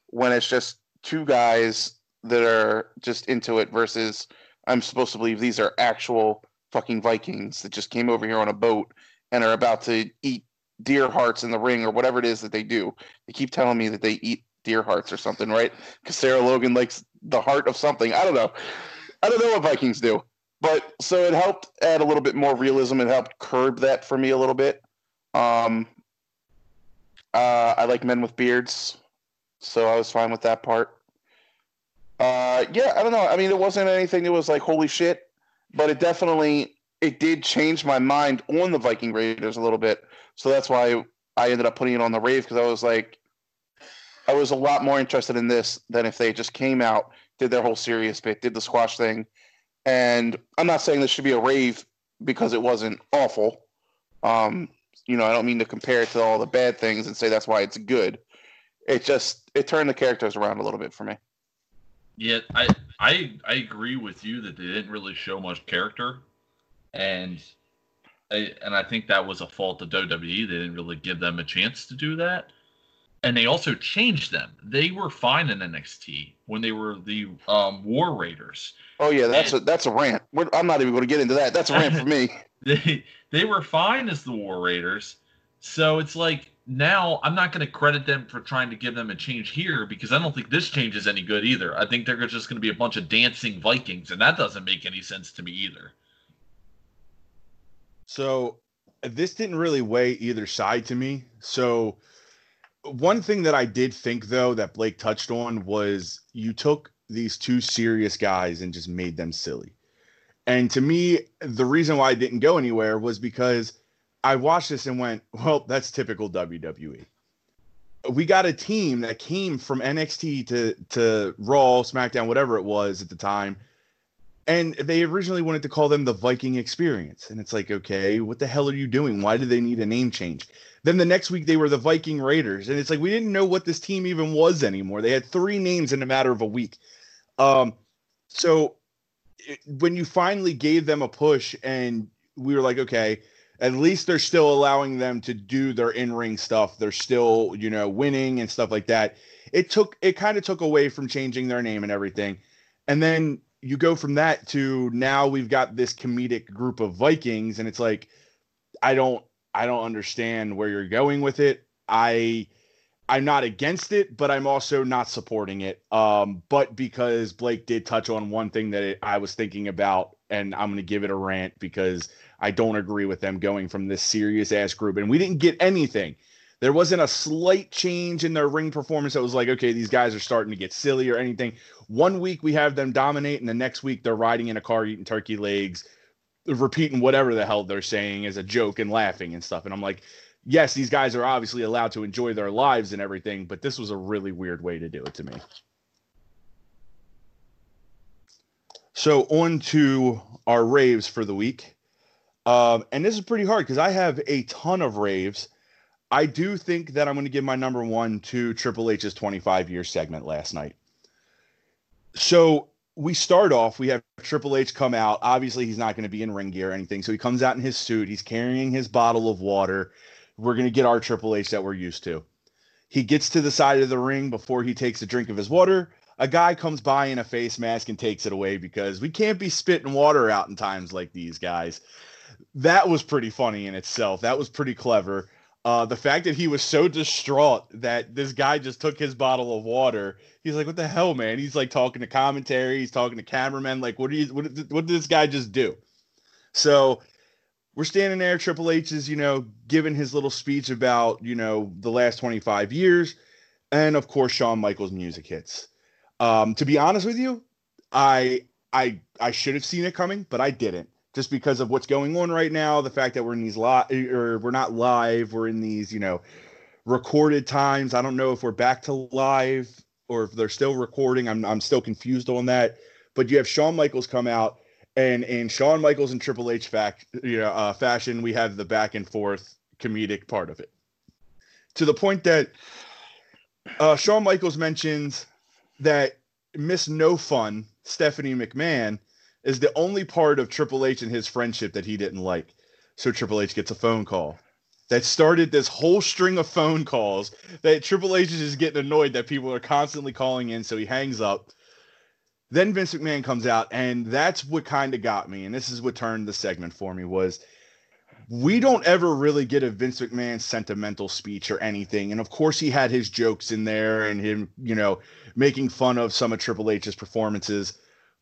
when it's just two guys that are just into it versus I'm supposed to believe these are actual fucking Vikings that just came over here on a boat and are about to eat deer hearts in the ring or whatever it is that they do. They keep telling me that they eat deer hearts or something, right? Because Sarah Logan likes the heart of something. I don't know. I don't know what Vikings do. But so it helped add a little bit more realism. It helped curb that for me a little bit. Um, uh, I like men with beards, so I was fine with that part. Uh, yeah, I don't know. I mean, it wasn't anything that was like holy shit, but it definitely it did change my mind on the Viking Raiders a little bit. So that's why I ended up putting it on the rave because I was like, I was a lot more interested in this than if they just came out, did their whole serious bit, did the squash thing. And I'm not saying this should be a rave because it wasn't awful. Um, you know, I don't mean to compare it to all the bad things and say that's why it's good. It just it turned the characters around a little bit for me. Yeah, I I I agree with you that they didn't really show much character, and I, and I think that was a fault of WWE. They didn't really give them a chance to do that, and they also changed them. They were fine in NXT when they were the um, War Raiders. Oh yeah, that's and, a that's a rant. I'm not even going to get into that. That's a rant for me. *laughs* They they were fine as the War Raiders, so it's like now I'm not going to credit them for trying to give them a change here because I don't think this change is any good either. I think they're just going to be a bunch of dancing Vikings, and that doesn't make any sense to me either. So this didn't really weigh either side to me. So one thing that I did think though that Blake touched on was you took these two serious guys and just made them silly. And to me, the reason why I didn't go anywhere was because I watched this and went, *laughs* well, that's typical WWE. We got a team that came from NXT to to Raw, SmackDown, whatever it was at the time, and they originally wanted to call them the Viking Experience. And it's like, okay, what the hell are you doing? Why do they need a name change? Then the next week they were the Viking Raiders, and it's like we didn't know what this team even was anymore. They had three names in a matter of a week. Um, so it, when you finally gave them a push, and we were like, okay, at least they're still allowing them to do their in-ring stuff. They're still, you know, winning and stuff like that. It took it kind of took away from changing their name and everything. And then you go from that to now we've got this comedic group of Vikings and it's like I don't I don't understand where you're going with it. I I'm not against it, but I'm also not supporting it. Um, but because Blake did touch on one thing that it, I was thinking about, and I'm going to give it a rant because I don't agree with them going from this serious ass group. And we didn't get anything. There wasn't a slight change in their ring performance that was like, okay, these guys are starting to get silly or anything. One week we have them dominate, and the next week they're riding in a car eating turkey legs, repeating whatever the hell they're saying as a joke and laughing and stuff. And I'm like, yes, these guys are obviously allowed to enjoy their lives and everything, but this was a really weird way to do it to me. So on to our raves for the week. Um, and this is pretty hard because I have a ton of raves. I do think that I'm going to give my number one to Triple H's 25 year segment last night. So we start off, we have Triple H come out. Obviously, he's not going to be in ring gear or anything. So he comes out in his suit. He's carrying his bottle of water. We're going to get our Triple H that we're used to. He gets to the side of the ring before he takes a drink of his water. A guy comes by in a face mask and takes it away because we can't be spitting water out in times like these guys. That was pretty funny in itself. That was pretty clever. Uh, the fact that he was so distraught that this guy just took his bottle of water. He's like, "What the hell, man?" He's like talking to commentary. He's talking to cameramen. Like, what do you? What, what did this guy just do? So we're standing there. Triple H is, you know, giving his little speech about, you know, the last 25 years, and of course, Shawn Michaels' music hits. Um, to be honest with you, I I I should have seen it coming, but I didn't just because of what's going on right now. The fact that we're in these live or we're not live, we're in these, you know, recorded times. I don't know if we're back to live or if they're still recording. I'm I'm still confused on that. But you have Shawn Michaels come out, and in Shawn Michaels and Triple H fact, you know, uh, fashion, we have the back and forth comedic part of it, to the point that uh, Shawn Michaels mentions that Miss No Fun Stephanie McMahon is the only part of Triple H and his friendship that he didn't like. So Triple H gets a phone call that started this whole string of phone calls that Triple H is just getting annoyed that people are constantly calling in. So he hangs up. Then Vince McMahon comes out, and that's what kind of got me. And this is what turned the segment for me was we don't ever really get a Vince McMahon sentimental speech or anything. And of course, he had his jokes in there and him, you know, making fun of some of Triple H's performances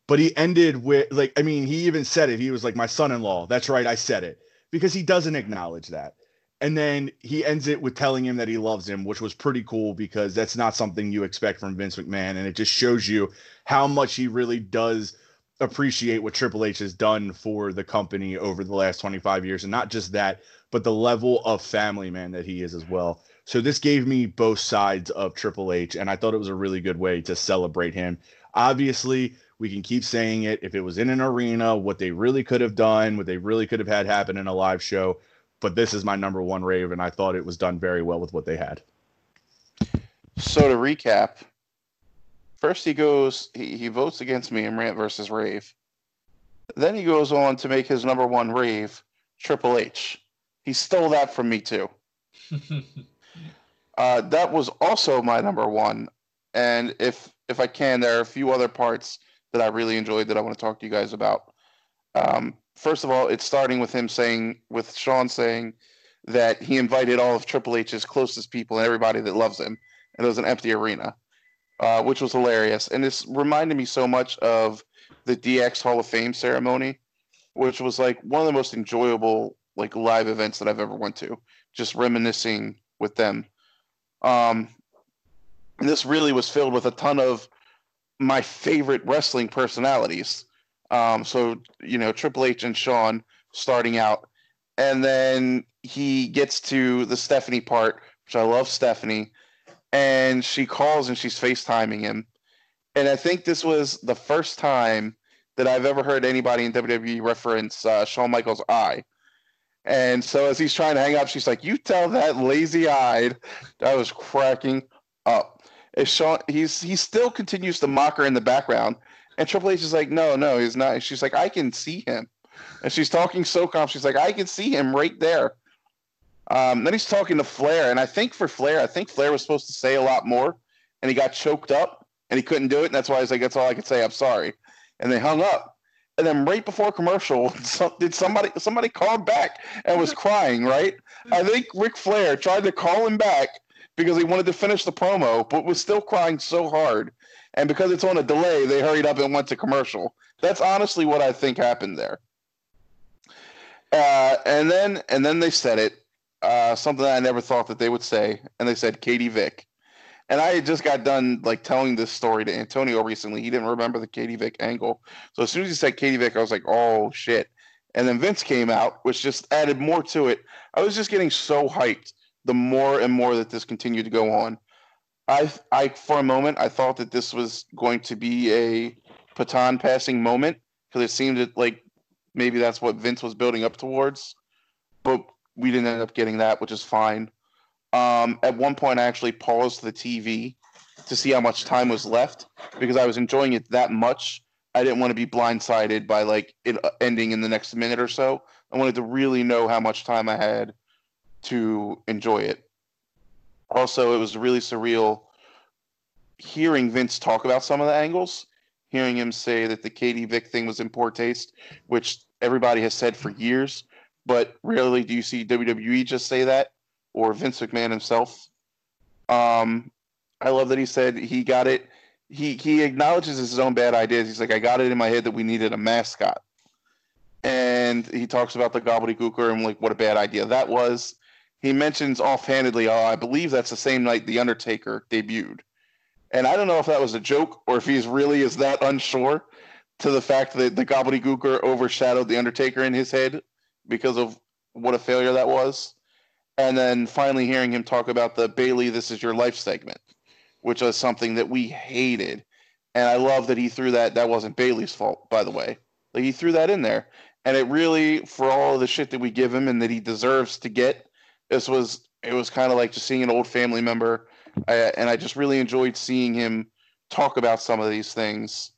but he ended with like i mean he even said it. He was like my son-in-law. That's right i said it. Because he doesn't acknowledge that. And then he ends it with telling him that he loves him which was pretty cool because that's not something you expect from vince mcmahon. And it just shows you how much he really does appreciate what triple h has done for the company over the last 25 years. And not just that but the level of family man that he is as well. So this gave me both sides of Triple H, and I thought it was a really good way to celebrate him. Obviously, we can keep saying it. If it was in an arena, what they really could have done, what they really could have had happen in a live show. But this is my number one rave, and I thought it was done very well with what they had. So to recap, first he goes, he, he votes against me in Rant versus Rave. Then he goes on to make his number one rave, Triple H. He stole that from me too. *laughs* uh, that was also my number one. And if if I can, there are a few other parts that I really enjoyed that I want to talk to you guys about. Um, first of all, it's starting with him saying, with Shawn saying that he invited all of Triple H's closest people and everybody that loves him, and it was an empty arena, uh, which was hilarious. And this reminded me so much of the DX Hall of Fame ceremony, which was like one of the most enjoyable like live events that I've ever went to. Just reminiscing with them. Um, this really was filled with a ton of my favorite wrestling personalities. Um, so you know Triple H and Shawn starting out, and then he gets to the Stephanie part, which I love Stephanie, and she calls and she's FaceTiming him, and I think this was the first time that I've ever heard anybody in WWE reference uh, Shawn Michaels' eye. And so as he's trying to hang up, she's like, "You tell that lazy-eyed." I was cracking up. As Shawn, he's he still continues to mock her in the background, and Triple H is like, "No, no, he's not." And she's like, "I can see him," and she's talking so calm. She's like, "I can see him right there." Um, then he's talking to Flair, and I think for Flair, I think Flair was supposed to say a lot more, and he got choked up, and he couldn't do it, and that's why he's like, "That's all I can say. I'm sorry." And they hung up and then right before commercial, *laughs* did somebody somebody called back and was crying? Right? I think Ric Flair tried to call him back because he wanted to finish the promo, but was still crying so hard. And because it's on a delay, they hurried up and went to commercial. That's honestly what I think happened there. Uh, and then and then they said it, uh, something I never thought that they would say, and they said Katie Vick. And I just got done like telling this story to Antonio recently. He didn't remember the Katie Vick angle. So as soon as he said Katie Vick, I was like, oh shit. And then Vince came out, which just added more to it. I was just getting so hyped the more and more that this continued to go on. I I for a moment I thought that this was going to be a baton passing moment because it seemed that, like maybe that's what Vince was building up towards. But we didn't end up getting that, which is fine. Um, at one point, I actually paused the TV to see how much time was left because I was enjoying it that much. I didn't want to be blindsided by like it ending in the next minute or so. I wanted to really know how much time I had to enjoy it. Also, it was really surreal hearing Vince talk about some of the angles, hearing him say that the Katie Vick thing was in poor taste, which everybody has said for years, but rarely do you see WWE just say that or Vince McMahon himself. Um, I love that he said he got it. He he acknowledges his own bad ideas. He's like, I got it in my head that we needed a mascot, and he talks about the gobbledygooker and like what a bad idea that was. He mentions offhandedly, oh, I believe that's the same night the Undertaker debuted, and I don't know if that was a joke or if he's really is that unsure to the fact that the gobbledygooker overshadowed the Undertaker in his head because of what a failure that was and then finally hearing him talk about the Bayley, "This Is Your Life" segment, which was something that we hated, and I love that he threw that. That wasn't Bayley's fault, by the way. Like he threw that in there, and it really, for all of the shit that we give him and that he deserves to get, this was it was kind of like just seeing an old family member, I, and I just really enjoyed seeing him talk about some of these things.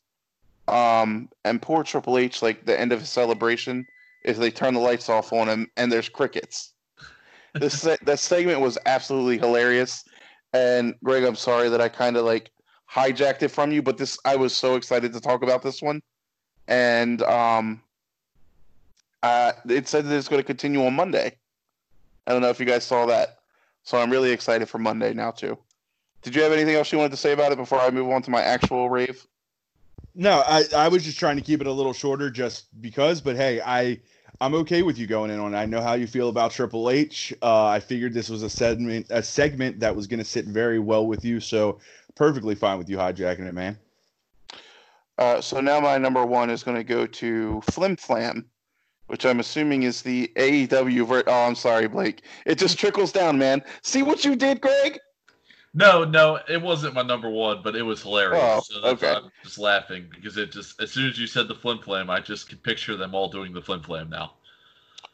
Um, and poor Triple H, like the end of his celebration, is they turn the lights off on him and there's crickets this *laughs* that segment was absolutely hilarious. And Greg, I'm sorry that I kind of like hijacked it from you, but this I was so excited to talk about this one, and um, uh, it said that it's going to continue on Monday. I don't know if you guys saw that, so I'm really excited for Monday now too. Did you have anything else you wanted to say about it before I move on to my actual rave? No, I, I was just trying to keep it a little shorter just because, but hey, I I'm okay with you going in on it. I know how you feel about Triple H. Uh, I figured this was a segment a segment that was going to sit very well with you, so perfectly fine with you hijacking it, man. Uh, so now my number one is going to go to Flim Flam, which I'm assuming is the AEW. Ver- oh, I'm sorry, Blake. It just trickles down, man. See what you did, Greg? No, no, it wasn't my number one, but it was hilarious. Oh, so that's okay. why I'm just laughing because it just as soon as you said the flim flam, I just could picture them all doing the flim flam now.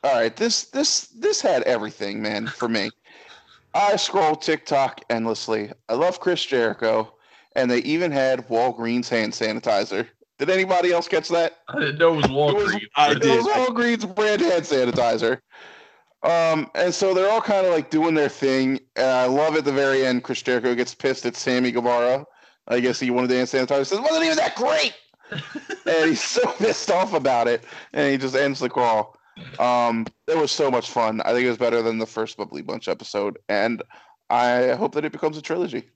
All right, this this this had everything, man, for me. *laughs* I scroll TikTok endlessly. I love Chris Jericho, and they even had Walgreens hand sanitizer. Did anybody else catch that? I didn't know it was Walgreens. I but- It did. was Walgreens brand hand sanitizer. Um, and so they're all kind of like doing their thing. And I love at the very end, Chris Jericho gets pissed at Sammy Guevara. I guess he wanted the hand sanitizer. Says, wasn't even that great. *laughs* and he's so pissed off about it. And he just ends the call. Um, it was so much fun. I think it was better than the first Bubbly Bunch episode. And I hope that it becomes a trilogy.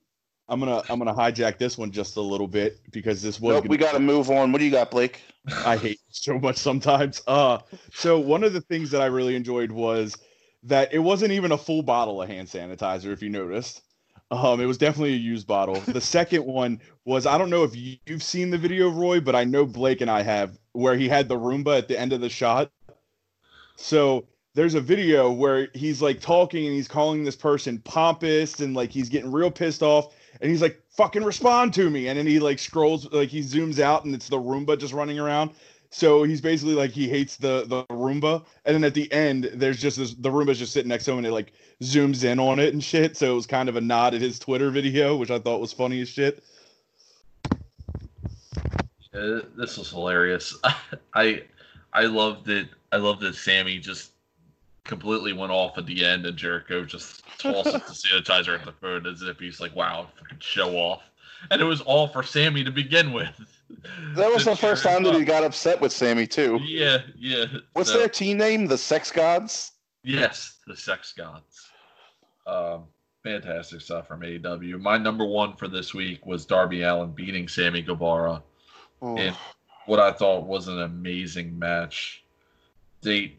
I'm gonna I'm gonna hijack this one just a little bit because this was Nope, we got to move on. What do you got, Blake? *laughs* I hate so much sometimes. Uh, so one of the things that I really enjoyed was that it wasn't even a full bottle of hand sanitizer. If you noticed, um, it was definitely a used bottle. The *laughs* second one was I don't know if you- you've seen the video, Roy, but I know Blake and I have, where he had the Roomba at the end of the shot. So there's a video where he's like talking and he's calling this person pompous and like he's getting real pissed off and he's like fucking respond to me and then he like scrolls like he zooms out and it's the roomba just running around so he's basically like he hates the the roomba and then at the end there's just this the roomba's just sitting next to him and it like zooms in on it and shit so it was kind of a nod at his twitter video which i thought was funny as shit this was hilarious. *laughs* I I loved it. I loved that Sammy just completely went off at the end, and Jericho just *laughs* tosses the sanitizer at the phone as if he's like, "Wow, fucking show off." And it was all for Sammy to begin with. That was the first cheer him time that he got upset with Sammy, too. Yeah, yeah. What's So- their team name? The Sex Gods? Yes, the Sex Gods. Um, fantastic stuff from AEW. My number one for this week was Darby Allin beating Sammy Guevara. Oh, And what I thought was an amazing match. They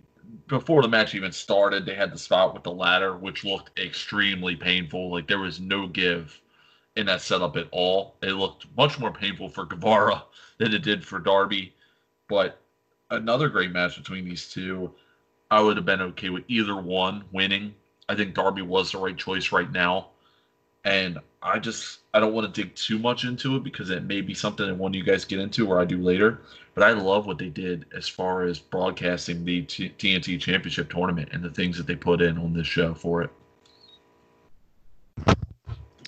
before the match even started, they had the spot with the ladder, which looked extremely painful. Like there was no give in that setup at all. It looked much more painful for *laughs* Guevara than it did for Darby. But another great match between these two. I would have been okay with either one winning. I think Darby was the right choice right now. And I just I don't want to dig too much into it because it may be something that one of you guys get into or I do later. But I love what they did as far as broadcasting the T- TNT Championship tournament and the things that they put in on this show for it.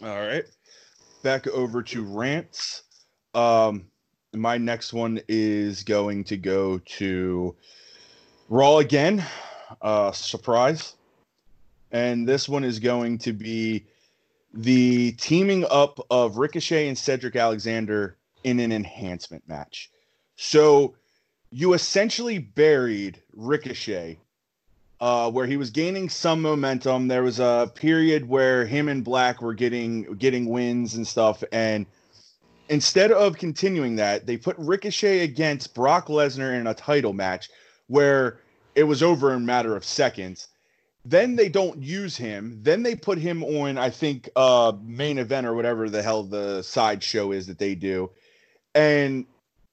All right. Back over to rants. Um, my next one is going to go to Raw again. Uh, surprise. And this one is going to be the teaming up of Ricochet and Cedric Alexander in an enhancement match. So you essentially buried Ricochet uh, where he was gaining some momentum. There was a period where him and Black were getting getting wins and stuff, and instead of continuing that, they put Ricochet against Brock Lesnar in a title match where it was over in a matter of seconds. Then they don't use him. Then they put him on, I think, uh, main event or whatever the hell the side show is that they do, and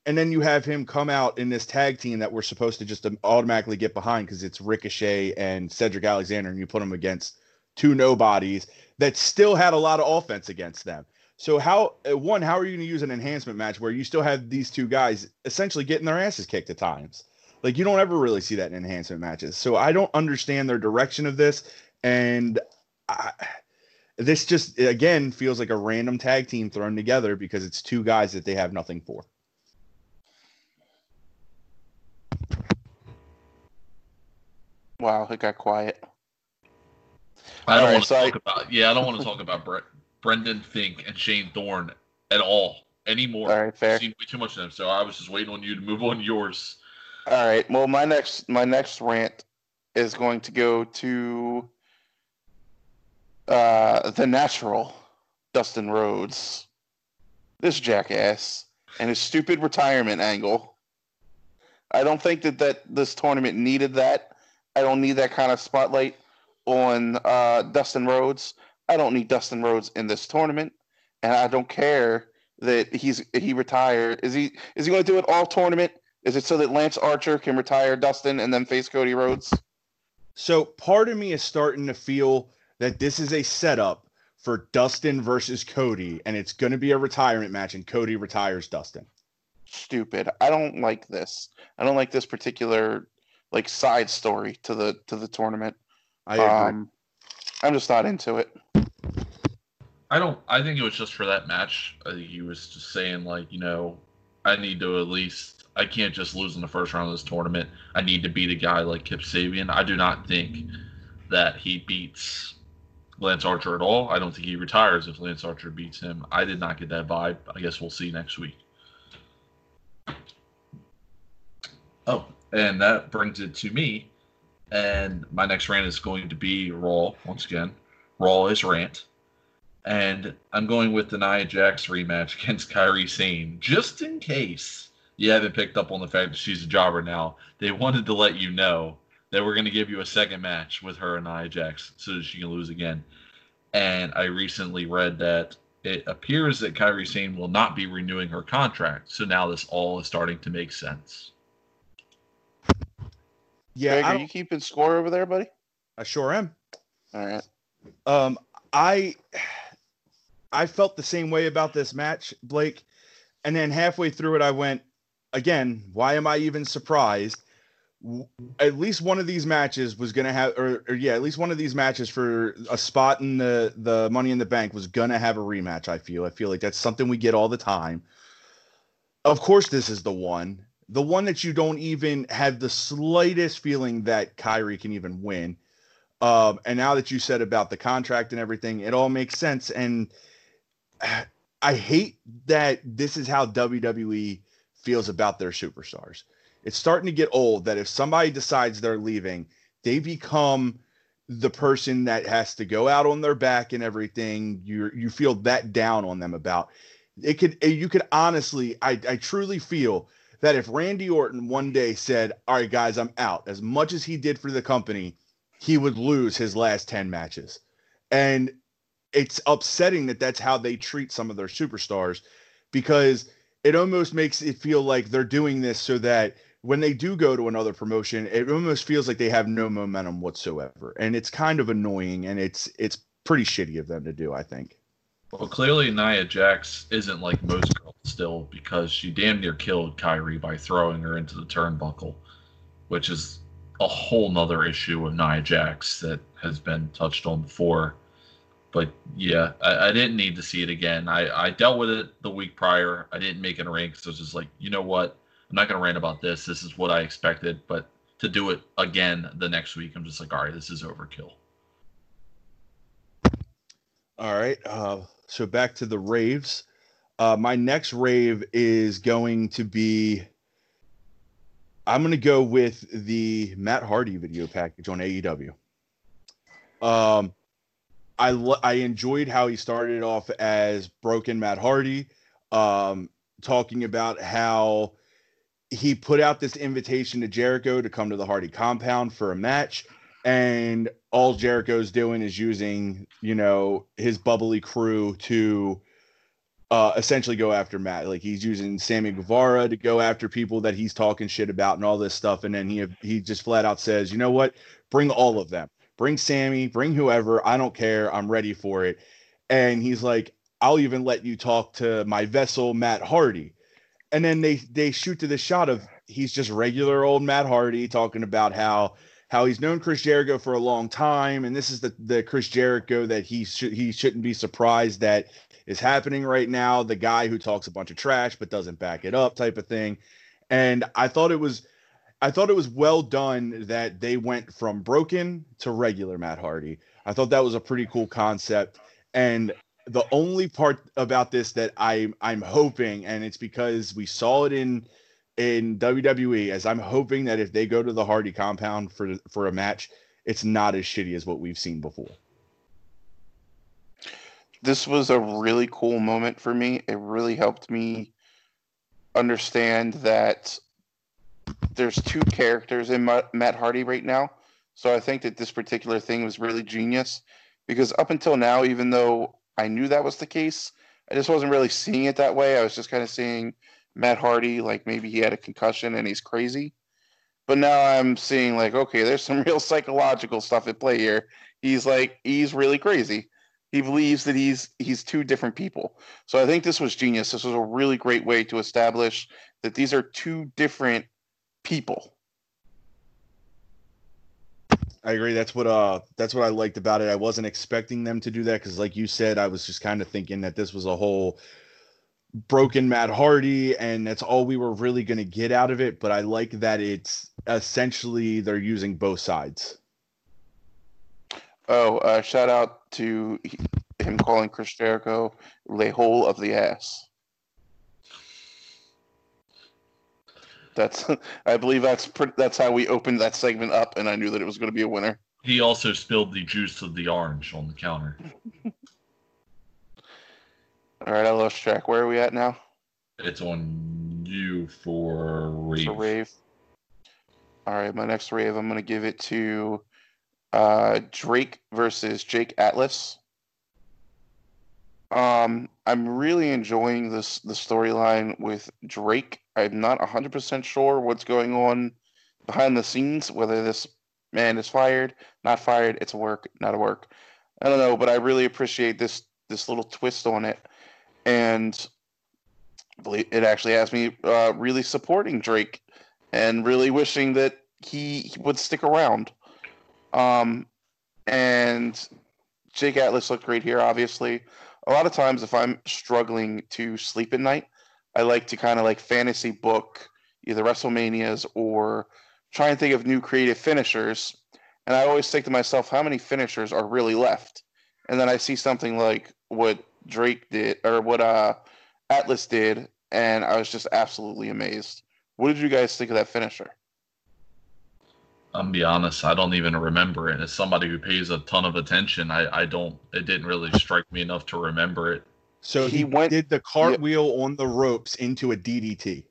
and then you have him come out in this tag team that we're supposed to just automatically get behind because it's Ricochet and Cedric Alexander, and you put them against two nobodies that still had a lot of offense against them. So how uh, one, how are you going to use an enhancement match where you still have these two guys essentially getting their asses kicked at times? Like you don't ever really see that in enhancement matches. So I don't understand their direction of this, and I, this just again feels like a random tag team thrown together because it's two guys that they have nothing for. Wow, it got quiet. I don't right, want to so I- talk about yeah, I don't want to talk about Bre- Brendan Vink and Shane Thorne at all anymore. All right, fair. I've seen way too much of them, so I was just waiting on you to move on yours. All right. Well, my next my next rant is going to go to uh, the natural Dustin Rhodes, this jackass, and his stupid retirement angle. I don't think that that this tournament needed that. I don't need that kind of spotlight on uh, Dustin Rhodes. I don't need Dustin Rhodes in this tournament, and I don't care that he's he retired. Is he is he going to do it all tournament? Is it so that Lance Archer can retire Dustin and then face Cody Rhodes? So part of me is starting to feel that this is a setup for Dustin versus Cody, and it's going to be a retirement match, and Cody retires Dustin. Stupid. I don't like this. I don't like this particular like side story to the to the tournament. I agree. Um, I'm just not into it. I don't. I think it was just for that match. I think he was just saying like, you know, I need to at least. I can't just lose in the first round of this tournament. I need to beat a guy like Kip Sabian. I do not think that he beats Lance Archer at all. I don't think he retires if Lance Archer beats him. I did not get that vibe. I guess we'll see next week. Oh, and that brings it to me. And my next rant is going to be Raw once again. Raw is rant. And I'm going with the Nia Jax rematch *laughs* against Kairi Sane, just in case you haven't picked up on the fact that she's a jobber now. They wanted to let you know that we're going to give you a second match with her and Nia Jax so that she can lose again. And I recently read that it appears that Kairi Sane will not be renewing her contract. So now this all is starting to make sense. Yeah, Greg, are you keeping score over there, buddy? I sure am. All right. Um, I I felt the same way about this match, Blake. And then halfway through it, I went, again, why am I even surprised? At least one of these matches was gonna have, or, or yeah, at least one of these matches for a spot in the the Money in the Bank was gonna have a rematch. I feel. I feel like that's something we get all the time. Of course, this is the one, the one that you don't even have the slightest feeling that Kairi can even win. Um, and now that you said about the contract and everything, it all makes sense. And *sighs* I hate that this is how WWE feels about their superstars. It's starting to get old that if somebody decides they're leaving, they become the person that has to go out on their back and everything. You you feel that down on them about it. Could you could honestly, I I truly feel that if Randy Orton one day said, "All right, guys, I'm out," as much as he did for the company, he would lose his last 10 matches. And it's upsetting that that's how they treat some of their superstars because it almost makes it feel like they're doing this so that when they do go to another promotion, it almost feels like they have no momentum whatsoever. And it's kind of annoying and it's it's pretty shitty of them to do, I think. Well, clearly Nia Jax isn't like most girls still because she damn near killed Kairi by throwing her into the turnbuckle, which is a whole nother issue with Nia Jax that has been touched on before. But yeah, I, I didn't need to see it again. I, I dealt with it the week prior. I didn't make it a rank, so it's just like, you know what? I'm not gonna rant about this. This is what I expected, but to do it again the next week, I'm just like, all right, this is overkill. All right. Uh, so back to the raves. Uh, my next rave is going to be. I'm going to go with the Matt Hardy video package on AEW. Um, I lo- I enjoyed how he started off as broken Matt Hardy, um, talking about how he put out this invitation to Jericho to come to the Hardy compound for a match, and all Jericho's doing is using, you know, his bubbly crew to uh, essentially go after Matt. Like he's using Sammy Guevara to go after people that he's talking shit about and all this stuff. And then he he just flat out says, you know what? Bring all of them. Bring Sammy. Bring whoever. I don't care. I'm ready for it. And he's like, I'll even let you talk to my vessel, Matt Hardy. And then they they shoot to the shot of he's just regular old Matt Hardy talking about how how he's known Chris Jericho for a long time, and this is the the Chris Jericho that he should he shouldn't be surprised that is happening right now. The guy who talks a bunch of trash but doesn't back it up, type of thing. And I thought it was, I thought it was well done that they went from broken to regular Matt Hardy. I thought that was a pretty cool concept. And the only part about this that I I'm hoping, and it's because we saw it in in WWE as I'm hoping that if they go to the Hardy compound for for a match, it's not as shitty as what we've seen before. This was a really cool moment for me. It really helped me understand that there's two characters in Matt Hardy right now. So I think that this particular thing was really genius because up until now, even though I knew that was the case, I just wasn't really seeing it that way. I was just kind of seeing Matt Hardy like maybe he had a concussion and he's crazy. But now I'm seeing like okay, there's some *laughs* real psychological stuff at play here. He's like he's really crazy. He believes that he's he's two different people. So I think this was genius. This was a really great way to establish that these are two different people. I agree. That's what uh that's what I liked about it. I wasn't expecting them to do that because, like you said, I was just kind of thinking that this was a whole broken Matt Hardy, and that's all we were really going to get out of it. But I like that it's essentially they're using both sides. Oh, uh, shout out to him calling Chris Jericho "lay hole of the ass." That's, *laughs* I believe that's that's how we opened that segment up, and I knew that it was going to be a winner. He also spilled the juice of the orange on the counter. *laughs* All right, I lost track. Where are we at now? It's on you for rave. For rave. All right, my next rave, I'm going to give it to uh, Drake versus Jake Atlas. Um, I'm really enjoying this the storyline with Drake. I'm not 100% sure what's going on behind the scenes, whether this man is fired, not fired, it's a work, not a work. I don't know, but I really appreciate this this little twist on it and it actually has me uh, really supporting Drake and really wishing that he would stick around. Um, and Jake Atlas looked great here, obviously. A lot of times, if I'm struggling to sleep at night, I like to kind of like fantasy book either WrestleManias or try and think of new creative finishers. And I always think to myself, how many finishers are really left? And then I see something like what Drake did or what uh Atlas did, and I was just absolutely amazed. What did you guys think of that finisher? I'm be honest, I don't even remember it. As somebody who pays a ton of attention, I, I don't. It didn't really strike me enough to remember it. So he, he went did the cartwheel yeah. on the ropes into a DDT.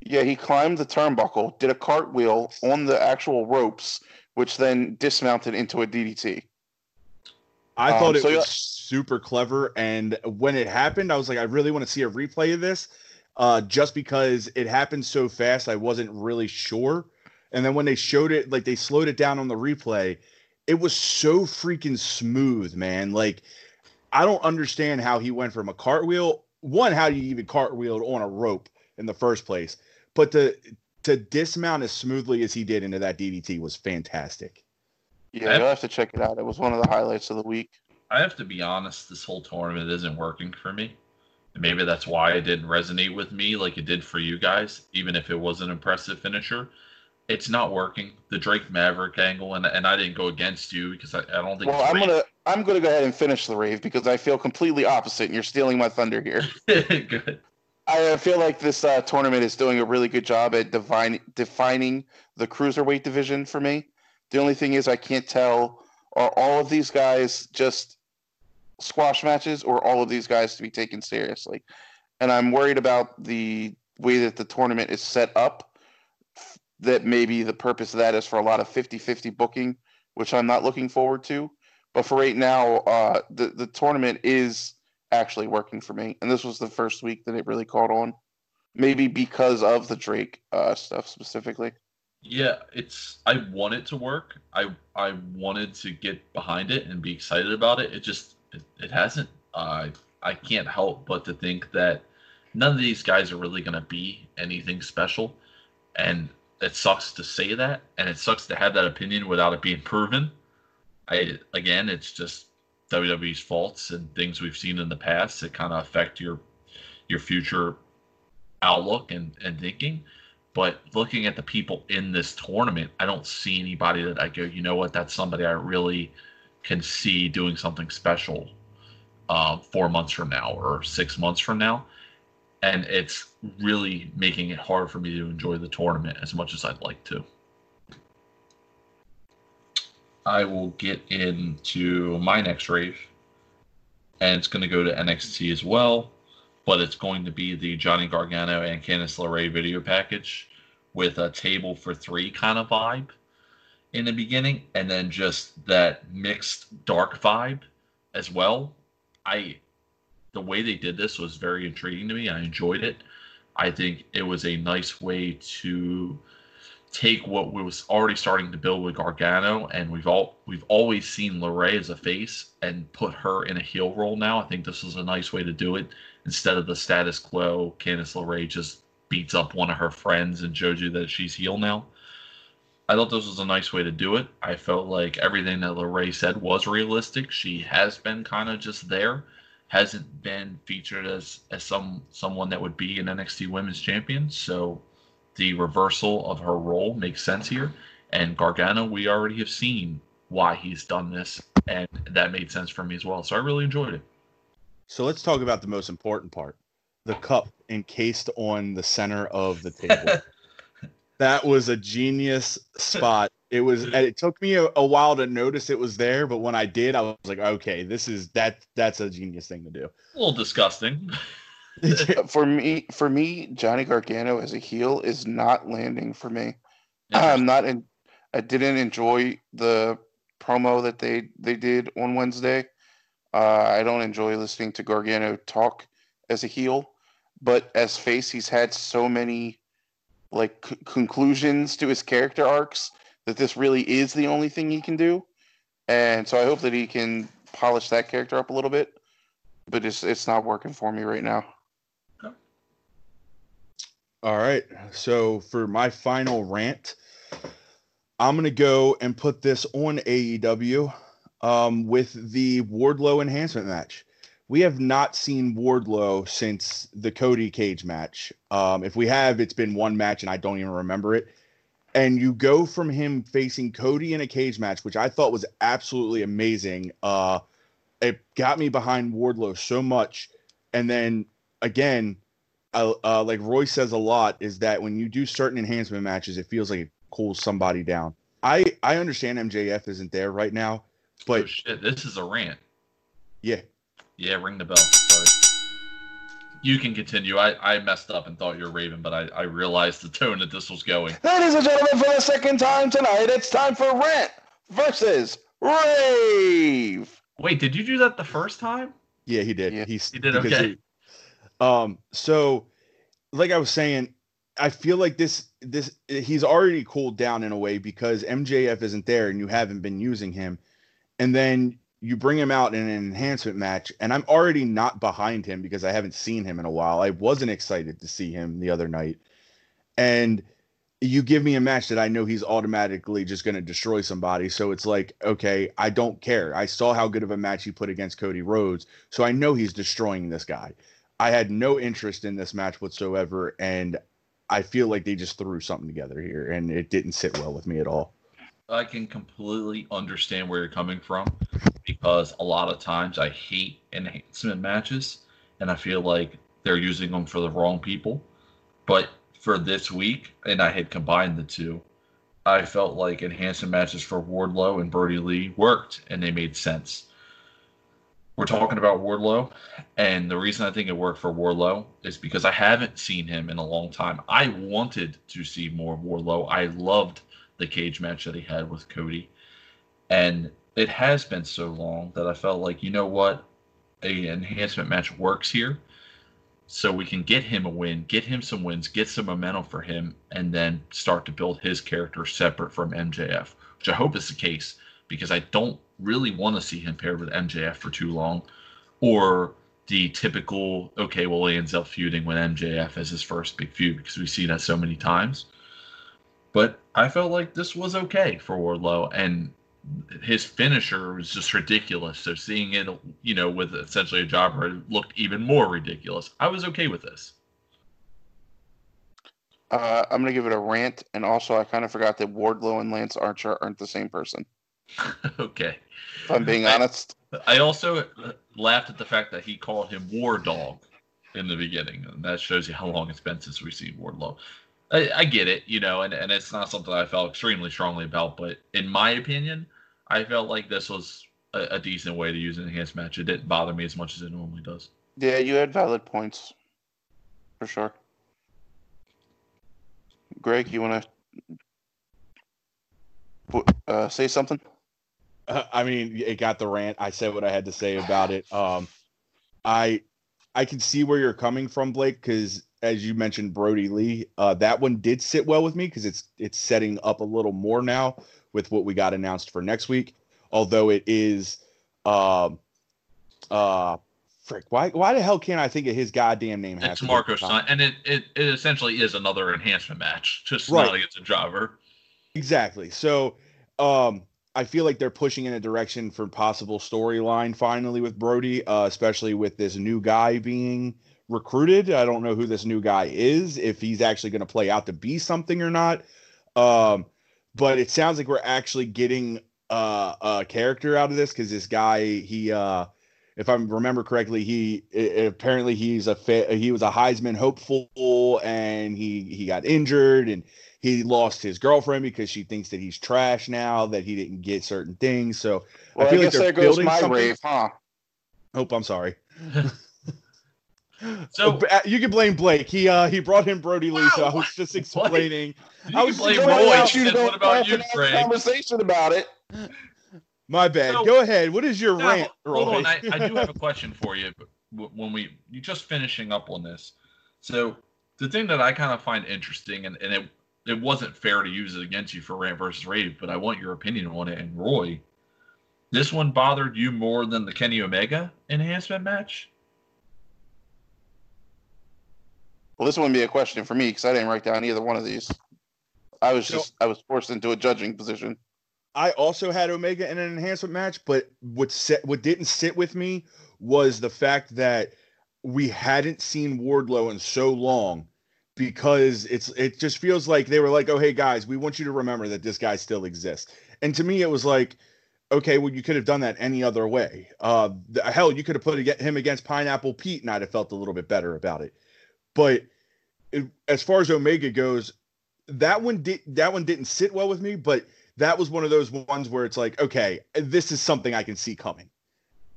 Yeah, he climbed the turnbuckle, did a cartwheel on the actual ropes, which then dismounted into a DDT. I um, thought it so was super clever, and when it happened, I was like, I really want to see a replay of this, uh, just because it happened so fast. I wasn't really sure, and then when they showed it, like they slowed it down on the replay, it was so freaking smooth, man. Like I don't understand how he went from a cartwheel. One, how you even cartwheeled on a rope in the first place, but to to dismount as smoothly as he did into that DDT was fantastic. Yeah, you'll have to check it out. It was one of the highlights of the week. I have to be honest, this whole tournament isn't working for me. And maybe that's why it didn't resonate with me like it did for you guys, even if it was an impressive finisher. It's not working. The Drake Maverick angle, and, and I didn't go against you because I, I don't think. Well, I'm gonna I'm gonna go ahead and finish the rave because I feel completely opposite, and you're stealing my thunder here. *laughs* good. I feel like this uh, tournament is doing a really good job at divine, defining the cruiserweight division for me. The only thing is, I can't tell are all of these guys just squash matches or all of these guys to be taken seriously. And I'm worried about the way that the tournament is set up. That maybe the purpose of that is for a lot of 50 50 booking, which I'm not looking forward to. But for right now, uh, the, the tournament is actually working for me. And this was the first week that it really caught on. Maybe because of the Drake uh, stuff specifically. Yeah, it's I want it to work. I I wanted to get behind it and be excited about it. It just it, it hasn't. Uh, I can't help but to think that none of these guys are really going to be anything special, and it sucks to say that, and it sucks to have that opinion without it being proven. I again, it's just WWE's faults and things we've seen in the past that kind of affect your your future outlook and, and thinking. But looking at the people in this tournament, I don't see anybody that I go, you know what, that's somebody I really can see doing something special uh, four months from now or six months from now. And it's really making it hard for me to enjoy the tournament as much as I'd like to. I will get into my next rave, and it's going to go to NXT as well but it's going to be the Johnny Gargano and Candice LeRae video package with a table for three kind of vibe in the beginning, and then just that mixed dark vibe as well. I the way they did this was very intriguing to me. I enjoyed it. I think it was a nice way to take what was already starting to build with Gargano, and we've all we've always seen LeRae as a face, and put her in a heel role now. I think this is a nice way to do it instead of the status quo. Candice LeRae just beats up one of her friends and shows you that she's heel now. I thought this was a nice way to do it. I felt like everything that LeRae said was realistic. She has been kind of just there, hasn't been featured as as some someone that would be an NXT Women's Champion. So the reversal of her role makes sense here. And Gargano, we already have seen why he's done this, and that made sense for me as well. So I really enjoyed it. So let's talk about the most important part the cup encased on the center of the table. *laughs* that was a genius spot. It was, it took me a, a, while to notice it was there, but when I did, I was like, okay, this is that. That's a genius thing to do. A little disgusting. *laughs* for me, for me, Johnny Gargano as a heel is not landing for me. I'm not in. I didn't enjoy the promo that they they did on Wednesday. Uh, I don't enjoy listening to Gargano talk as a heel but as face, he's had so many like c- conclusions to his character arcs that this really is the only thing he can do. And so I hope that he can polish that character up a little bit, but it's it's not working for me right now. All right. So for my final rant, I'm gonna go and put this on AEW um, with the Wardlow enhancement match we have not seen Wardlow since the Cody Cage match. Um, if we have, it's been one match and I don't even remember it. And you go from him facing Cody in a cage match, which I thought was absolutely amazing. Uh, it got me behind Wardlow so much. And then again, uh, uh, like Roy says a lot, is that when you do certain enhancement matches, it feels like it cools somebody down. I I understand MJF isn't there right now, but oh, shit, this is a rant. Yeah, yeah, ring the bell. Sorry. You can continue. I, I messed up and thought you were Raven, but I, I realized the tone that this was going. Ladies and gentlemen, for the second time tonight, it's time for Rant versus Rave. Wait, did you do that the first time? Yeah, he did. Yeah. He's, he did okay. He, um, so like I was saying, I feel like this this he's already cooled down in a way because MJF isn't there and you haven't been using him, and then you bring him out in an enhancement match, and I'm already not behind him because I haven't seen him in a while. I wasn't excited to see him the other night. And you give me a match that I know he's automatically just going to destroy somebody. So it's like, okay, I don't care. I saw how good of a match he put against Cody Rhodes. So I know he's destroying this guy. I had no interest in this match whatsoever. And I feel like they just threw something together here and it didn't sit well with me at all. I can completely understand where you're coming from because a lot of times I hate enhancement matches and I feel like they're using them for the wrong people. But for this week, and I had combined the two, I felt like enhancement matches for Wardlow and Brodie Lee worked and they made sense. We're talking about Wardlow, and the reason I think it worked for Wardlow is because I haven't seen him in a long time. I wanted to see more Wardlow. I loved the cage match that he had with Cody. And it has been so long that I felt like, you know what? A enhancement match works here. So we can get him a win, get him some wins, get some momentum for him, and then start to build his character separate from MJF, which I hope is the case because I don't really want to see him paired with MJF for too long. Or the typical, okay, well, he ends up feuding with MJF as his first big feud because we see that so many times. But I felt like this was okay for Wardlow, and his finisher was just ridiculous. So seeing it, you know, with essentially a jobber, looked even more ridiculous. I was okay with this. Uh, I'm gonna give it a rant, and also I kind of forgot that Wardlow and Lance Archer aren't the same person. *laughs* okay. If I'm being honest. I also laughed at the fact that he called him War Dog in the beginning, and that shows you how long it's been since we've seen Wardlow. I, I, get it, you know, and, and it's not something I felt extremely strongly about, but in my opinion, I felt like this was a, a, decent way to use an enhanced match. It didn't bother me as much as it normally does. Yeah, you had valid points, for sure. Greg, you want to uh, say something? Uh, I mean, it got the rant. I said what I had to say about it. Um, I I can see where you're coming from, Blake, because as you mentioned, Brodie Lee. Uh, that one did sit well with me because it's it's setting up a little more now with what we got announced for next week. Although it is, um, uh, frick, why why the hell can't I think of his goddamn name? It's Stunt, and it, it it essentially is another enhancement match, just Right. not against a jobber. Exactly. So, um, I feel like they're pushing in a direction for possible storyline finally with Brodie, uh, especially with this new guy being recruited. I don't know who this new guy is, if he's actually going to play out to be something or not. Um, but it sounds like we're actually getting uh, a character out of this because this guy, he, uh, if I remember correctly, he i- apparently he's a fa- he was a Heisman hopeful and he he got injured and he lost his girlfriend because she thinks that he's trash now that he didn't get certain things. So Well, I, feel like guess they're there goes building my something. rave, huh? hope I'm sorry. *laughs* So Uh, you can blame Blake. He uh he brought in Brodie Lee, so I was just explaining. you I was blame Roy. going out Said, to what about have you, Craig? Conversation about it. My bad. So- Go ahead. What is your Now, rant, hold Roy? on, I, I do have a *laughs* question for you. but When we you just finishing up on this, so the thing that I kind of find interesting, and, and it it wasn't fair to use it against you for rant versus rave, but I want your opinion on it. And Roy, this one bothered you more than the Kenny Omega enhancement match? Well, this wouldn't be a question for me because I didn't write down either one of these. I was So- just I was forced into a judging position. I also had Omega in an enhancement match, but what set what didn't sit with me was the fact that we hadn't seen Wardlow in so long because it's it just feels like they were like, oh hey guys, we want you to remember that this guy still exists. And to me, it was like, okay, well you could have done that any other way. Uh, the, hell, you could have put him against Pineapple Pete, and I'd have felt a little bit better about it. But it, as far as Omega goes, that one did that one didn't sit well with me, but that was one of those ones where it's like, okay, this is something I can see coming.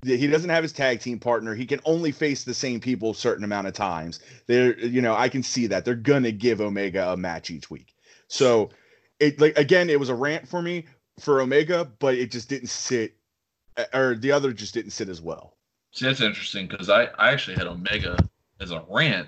He doesn't have his tag team partner. He can only face the same people a certain amount of times. They're, you know, I can see that they're gonna give Omega a match each week. So, it like again, it was a rant for me for Omega, but it just didn't sit, uh, or the other just didn't sit as well. See, that's interesting because I, I actually had Omega as a rant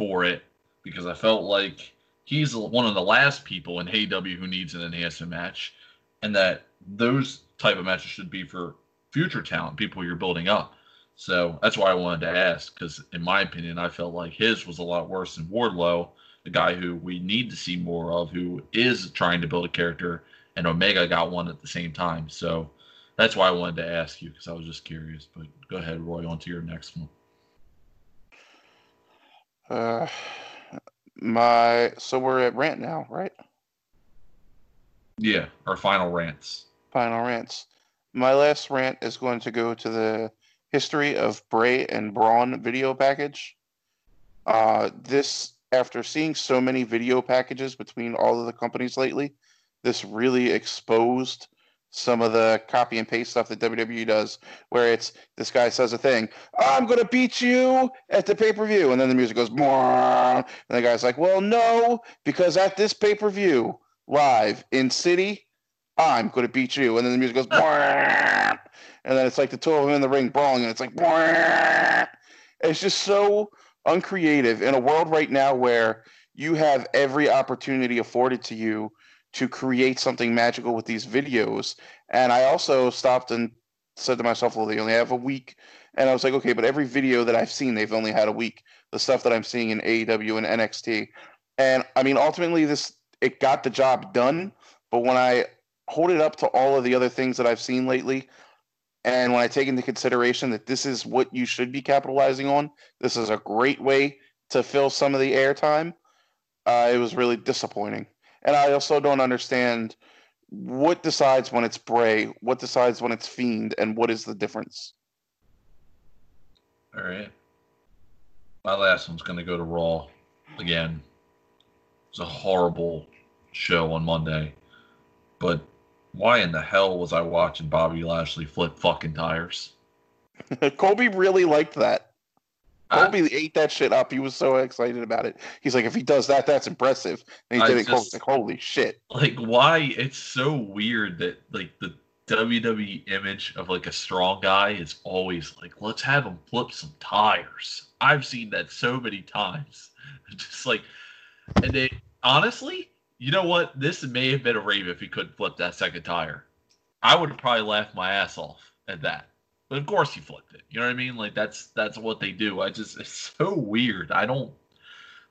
for it because I felt like he's one of the last people in AEW who needs an enhancement match, and that those type of matches should be for future talent, people you're building up. So that's why I wanted to ask because, in my opinion, I felt like his was a lot worse than Wardlow, the guy who we need to see more of, who is trying to build a character, and Omega got one at the same time. So that's why I wanted to ask you because I was just curious. But go ahead, Roy, on to your next one. Uh, my so we're at rant now, right? Yeah, our final rants. Final rants. My last rant is going to go to the history of Bray and Braun video package. Uh, this, after seeing so many video packages between all of the companies lately, this really exposed some of the copy and paste stuff that WWE does, where it's this guy says a thing, I'm to beat you at the pay per view. And then the music goes, and the guy's like, Well, no, because at this pay per view, live in City, I'm to beat you. And then the music goes, and then it's like the two of them in the ring brawling, and it's like, it's just so uncreative in a world right now where you have every opportunity afforded to you to create something magical with these videos. And I also stopped and said to myself, well, they only have a week. And I was like, okay, but every video that I've seen, they've only had a week. The stuff that I'm seeing in AEW and NXT. And I mean, ultimately, this it got the job done. But when I hold it up to all of the other things that I've seen lately, and when I take into consideration that this is what you should be capitalizing on, this is a great way to fill some of the airtime. Uh, it was really disappointing. And I also don't understand what decides when it's Bray, what decides when it's Fiend, and what is the difference. All right. My last one's going to go to Raw again. It's a horrible show on Monday. But why in the hell was I watching Bobby Lashley flip fucking tires? *laughs* Colby really liked that. Colby ate that shit up. He was so excited about it. He's like, if he does that, that's impressive. And he I did it. Just- like, holy shit. like why it's so weird that like the WWE image of like a strong guy is always like let's have him flip some tires. I've seen that so many times. *laughs* Just like, and they honestly, you know what? This may have been a rave if he couldn't flip that second tire. I would have probably laughed my ass off at that. But of course he flipped it. You know what I mean? Like that's that's what they do. I just *laughs* it's so weird. I don't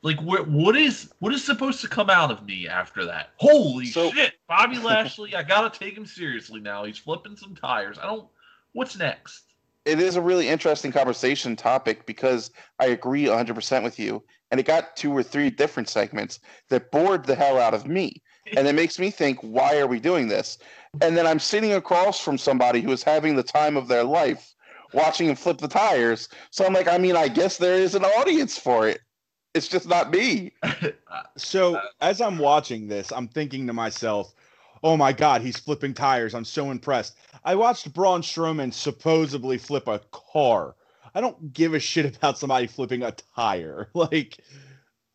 like what what is what is supposed to come out of me after that? Holy So- shit, Bobby Lashley! I gotta take him seriously now. He's flipping some tires. I don't. What's next? it is a really interesting conversation topic because I agree 100% with you. And it got two or three different segments that bored the hell out of me. And it makes me think, why are we doing this? And then I'm sitting across from somebody who is having the time of their life watching him flip the tires. So I'm like, I mean, I guess there is an audience for it. It's just not me. *laughs* So as I'm watching this, I'm thinking to myself, "Oh my God, he's flipping tires! I'm so impressed." I watched Braun Strowman supposedly flip a car. I don't give a shit about somebody flipping a tire. *laughs* Like,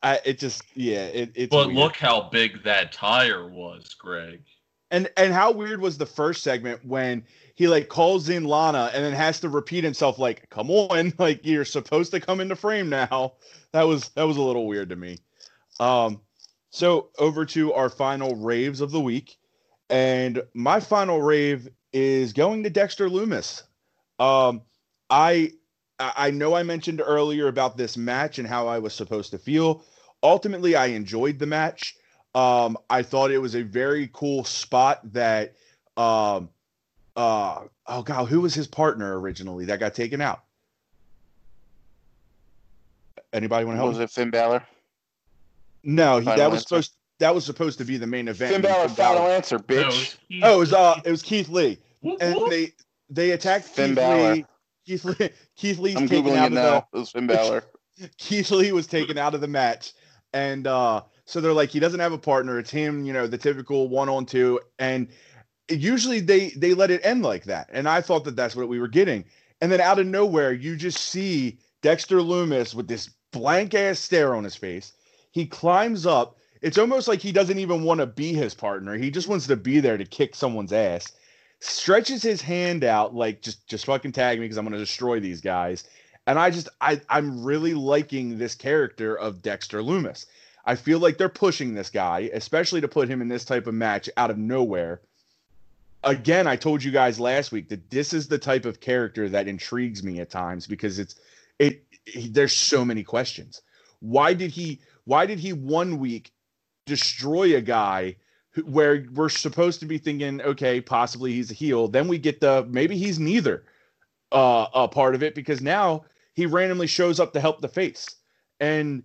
I, it just yeah, it, it's. but weird. look how big that tire was, Greg. and and how weird was the first segment when he like calls in Lana and then has to repeat himself like, "Come on, *laughs* like you're supposed to come into frame now." That was that was a little weird to me. Um, so over to our final raves of the week, and my final rave is going to Dexter Loomis. Um, I I I know I mentioned earlier about this match and how I was supposed to feel. Ultimately, I enjoyed the match. Um, I thought it was a very cool spot that um uh oh god, who was his partner originally that got taken out? Anybody want to help? Was me? it Finn Balor? No, he, that was answer. supposed that was supposed to be the main event. Finn and Balor, Finn final Balor- answer, No, it bitch. was Oh, it was uh it was Keith Lee. And they they attacked Finn Keith Balor. Lee. Keith Lee Keith Lee's I'm taken Googling out it of the now. It was Finn *laughs* Balor. Keith Lee was taken out of the match. And uh so they're like, he doesn't have a partner. It's him, you know, the typical one on two. And usually they they let it end like that. And I thought that that's what we were getting. And then out of nowhere, you just see Dexter Loomis with this blank ass stare on his face. He climbs up. It's almost like he doesn't even want to be his partner. He just wants to be there to kick someone's ass. Stretches his hand out like just just fucking tag me because I'm to destroy these guys and I just I I'm really liking this character of Dexter Loomis. I feel like they're pushing this guy, especially to put him in this type of match out of nowhere. Again, I told you guys last week that this is the type of character that intrigues me at times because it's it, he- there's so many questions. Why did he why did he one week destroy a guy where we're supposed to be thinking okay, possibly he's a heel, then we get the maybe he's neither uh a part of it because now he randomly shows up to help the face and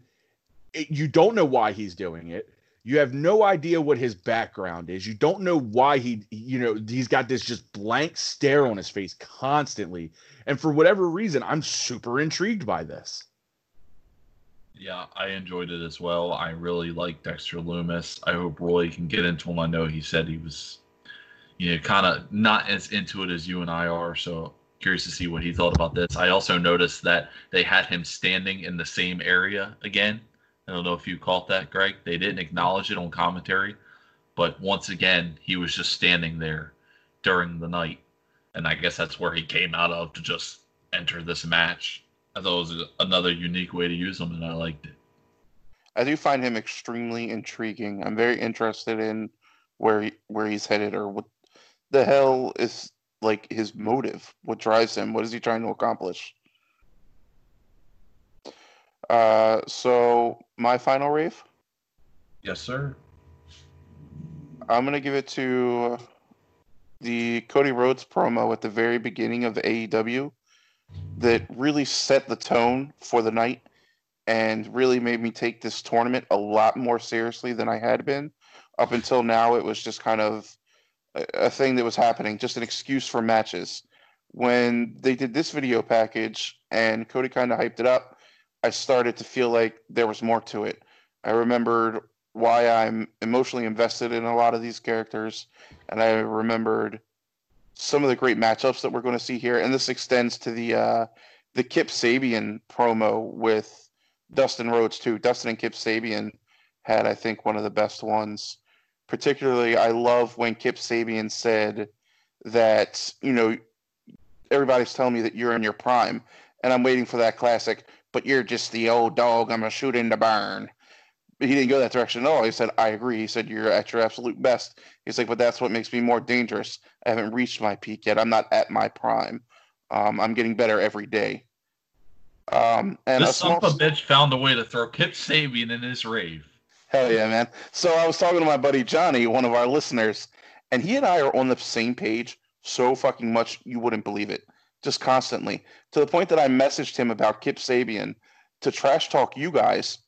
it, you don't know why he's doing it you have no idea what his background is you don't know why he you know he's got this just blank stare on his face constantly and for whatever reason i'm super intrigued by this Yeah, I enjoyed it as well. I really like Dexter Loomis. I hope Roy can get into him. I know he said he was, you know, kind of not as into it as you and I are. So curious to see what he thought about this. I also noticed that they had him standing in the same area again. I don't know if you caught that, Greg. They didn't acknowledge it on commentary, but once again, he was just standing there during the night. And I guess that's where he came out of to just enter this match. I thought it was another unique way to use him, and I liked it. I do find him extremely intriguing. I'm very interested in where he, where he's headed or what the hell is like his motive. What drives him? What is he trying to accomplish? Uh, so my final rave, Yes, sir. I'm gonna give it to the Cody Rhodes promo at the very beginning of the AEW that really set the tone for the night and really made me take this tournament a lot more seriously than I had been. Up until now, it was just kind of a, thing that was happening, just an excuse for matches. When they did this video package and Cody kind of hyped it up, I started to feel like there was more to it. I remembered why I'm emotionally invested in a lot of these characters, and I remembered some of the great matchups that we're going to see here. And this extends to the uh, the Kip Sabian promo with Dustin Rhodes too. Dustin and Kip Sabian had, I think, one of the best ones. Particularly, I love when Kip Sabian said that you know everybody's telling me that you're in your prime, and I'm waiting for that classic but you're just the old dog. I'm gonna shoot in the barn. But he didn't go that direction at all. He said, I agree. He said, You're at your absolute best. He's like, But that's what makes me more dangerous. I haven't reached my peak yet. I'm not at my prime. Um, I'm getting better every day. Um, and this son of a bitch found a way to throw Kip Sabian in his rave. Hell yeah, man. So I was talking to my buddy Johnny, one of our listeners, and he and I are on the same page so fucking much you wouldn't believe it. Just constantly. To the point that I messaged him about Kip Sabian to trash talk you guys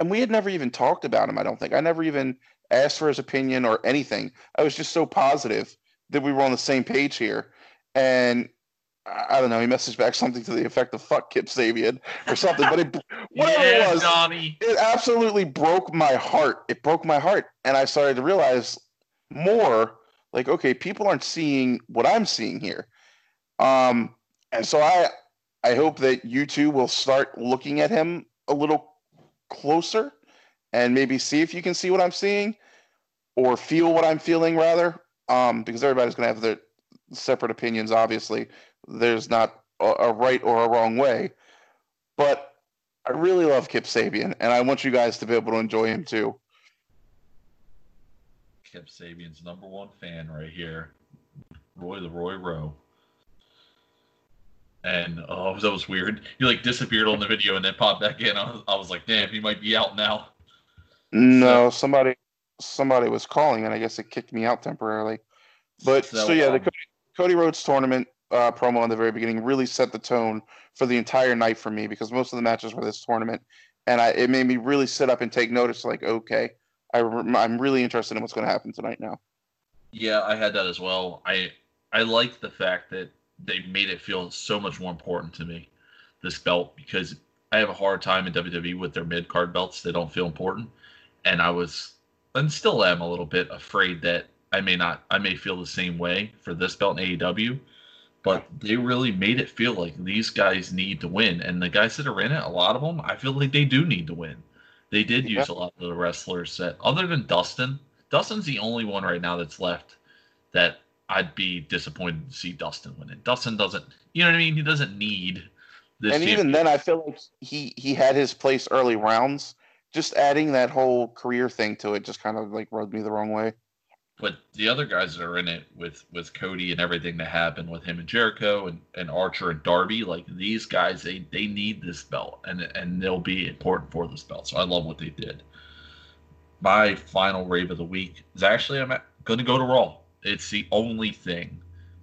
and we had never even talked about him. I don't think I never even asked for his opinion or anything. I was just so positive that we were on the same page here, and I don't know. He messaged back something to the effect of "fuck Kip Sabian" or something, but it *laughs* whatever yeah, it was, Johnny. it absolutely broke my heart. It broke my heart, and I started to realize more like, okay, people aren't seeing what I'm seeing here. Um, and so I, I hope that you two will start looking at him a little closer and maybe see if you can see what I'm seeing or feel what I'm feeling rather. Um, because everybody's going to have their separate opinions. Obviously, there's not a, a, right or a wrong way, but I really love Kip Sabian, and I want you guys to be able to enjoy him too. Kip Sabian's number one fan right here, Roy the Roy Rowe and oh, that was weird. He like disappeared on the video and then popped back in. I was, I was like, damn, he might be out now. No, so, somebody somebody was calling, and I guess it kicked me out temporarily. But so, so yeah, um, the Cody, Cody, Rhodes tournament uh, promo in the very beginning really set the tone for the entire night for me because most of the matches were this tournament, and I, it made me really sit up and take notice. Like, okay, I, I'm really interested in what's going to happen tonight now. Yeah, I had that as well. I I like the fact that they made it feel so much more important to me this belt because I have a hard time in WWE with their mid card belts. They don't feel important, and I was and still am a little bit afraid that I may not I may feel the same way for this belt in AEW. But they really made it feel like these guys need to win, and the guys that are in it, a lot of them, I feel like they do need to win. They did use a lot of the wrestlers that, other than Dustin, Dustin's the only one right now that's left that I'd be disappointed to see Dustin win it. Dustin doesn't, you know what I mean? He doesn't need this. And even then, I feel like he he had his place early rounds. Just adding that whole career thing to it just kind of like rubbed me the wrong way. But the other guys that are in it with with Cody and everything that happened with him and Jericho and, and Archer and Darby, like these guys, they they need this belt and and they'll be important for this belt. So I love what they did. My final rave of the week is actually I'm going to go to Raw. It's the only thing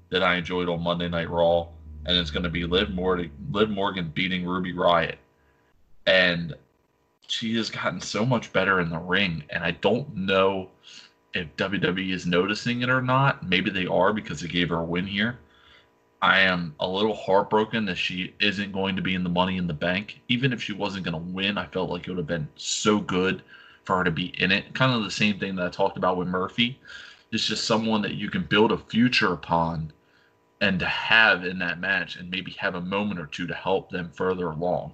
that I enjoyed on Monday Night Raw, and it's going to be Liv Morgan, Liv Morgan beating Ruby Riot, and she has gotten so much better in the ring, and I don't know if WWE is noticing it or not. Maybe they are because they gave her a win here. I am a little heartbroken that she isn't going to be in the Money in the Bank. Even if she wasn't going to win, I felt like it would have been so good for her to be in it. Kind of the same thing that I talked about with Murphy. It's just someone that you can build a future upon and to have in that match and maybe have a moment or two to help them further along.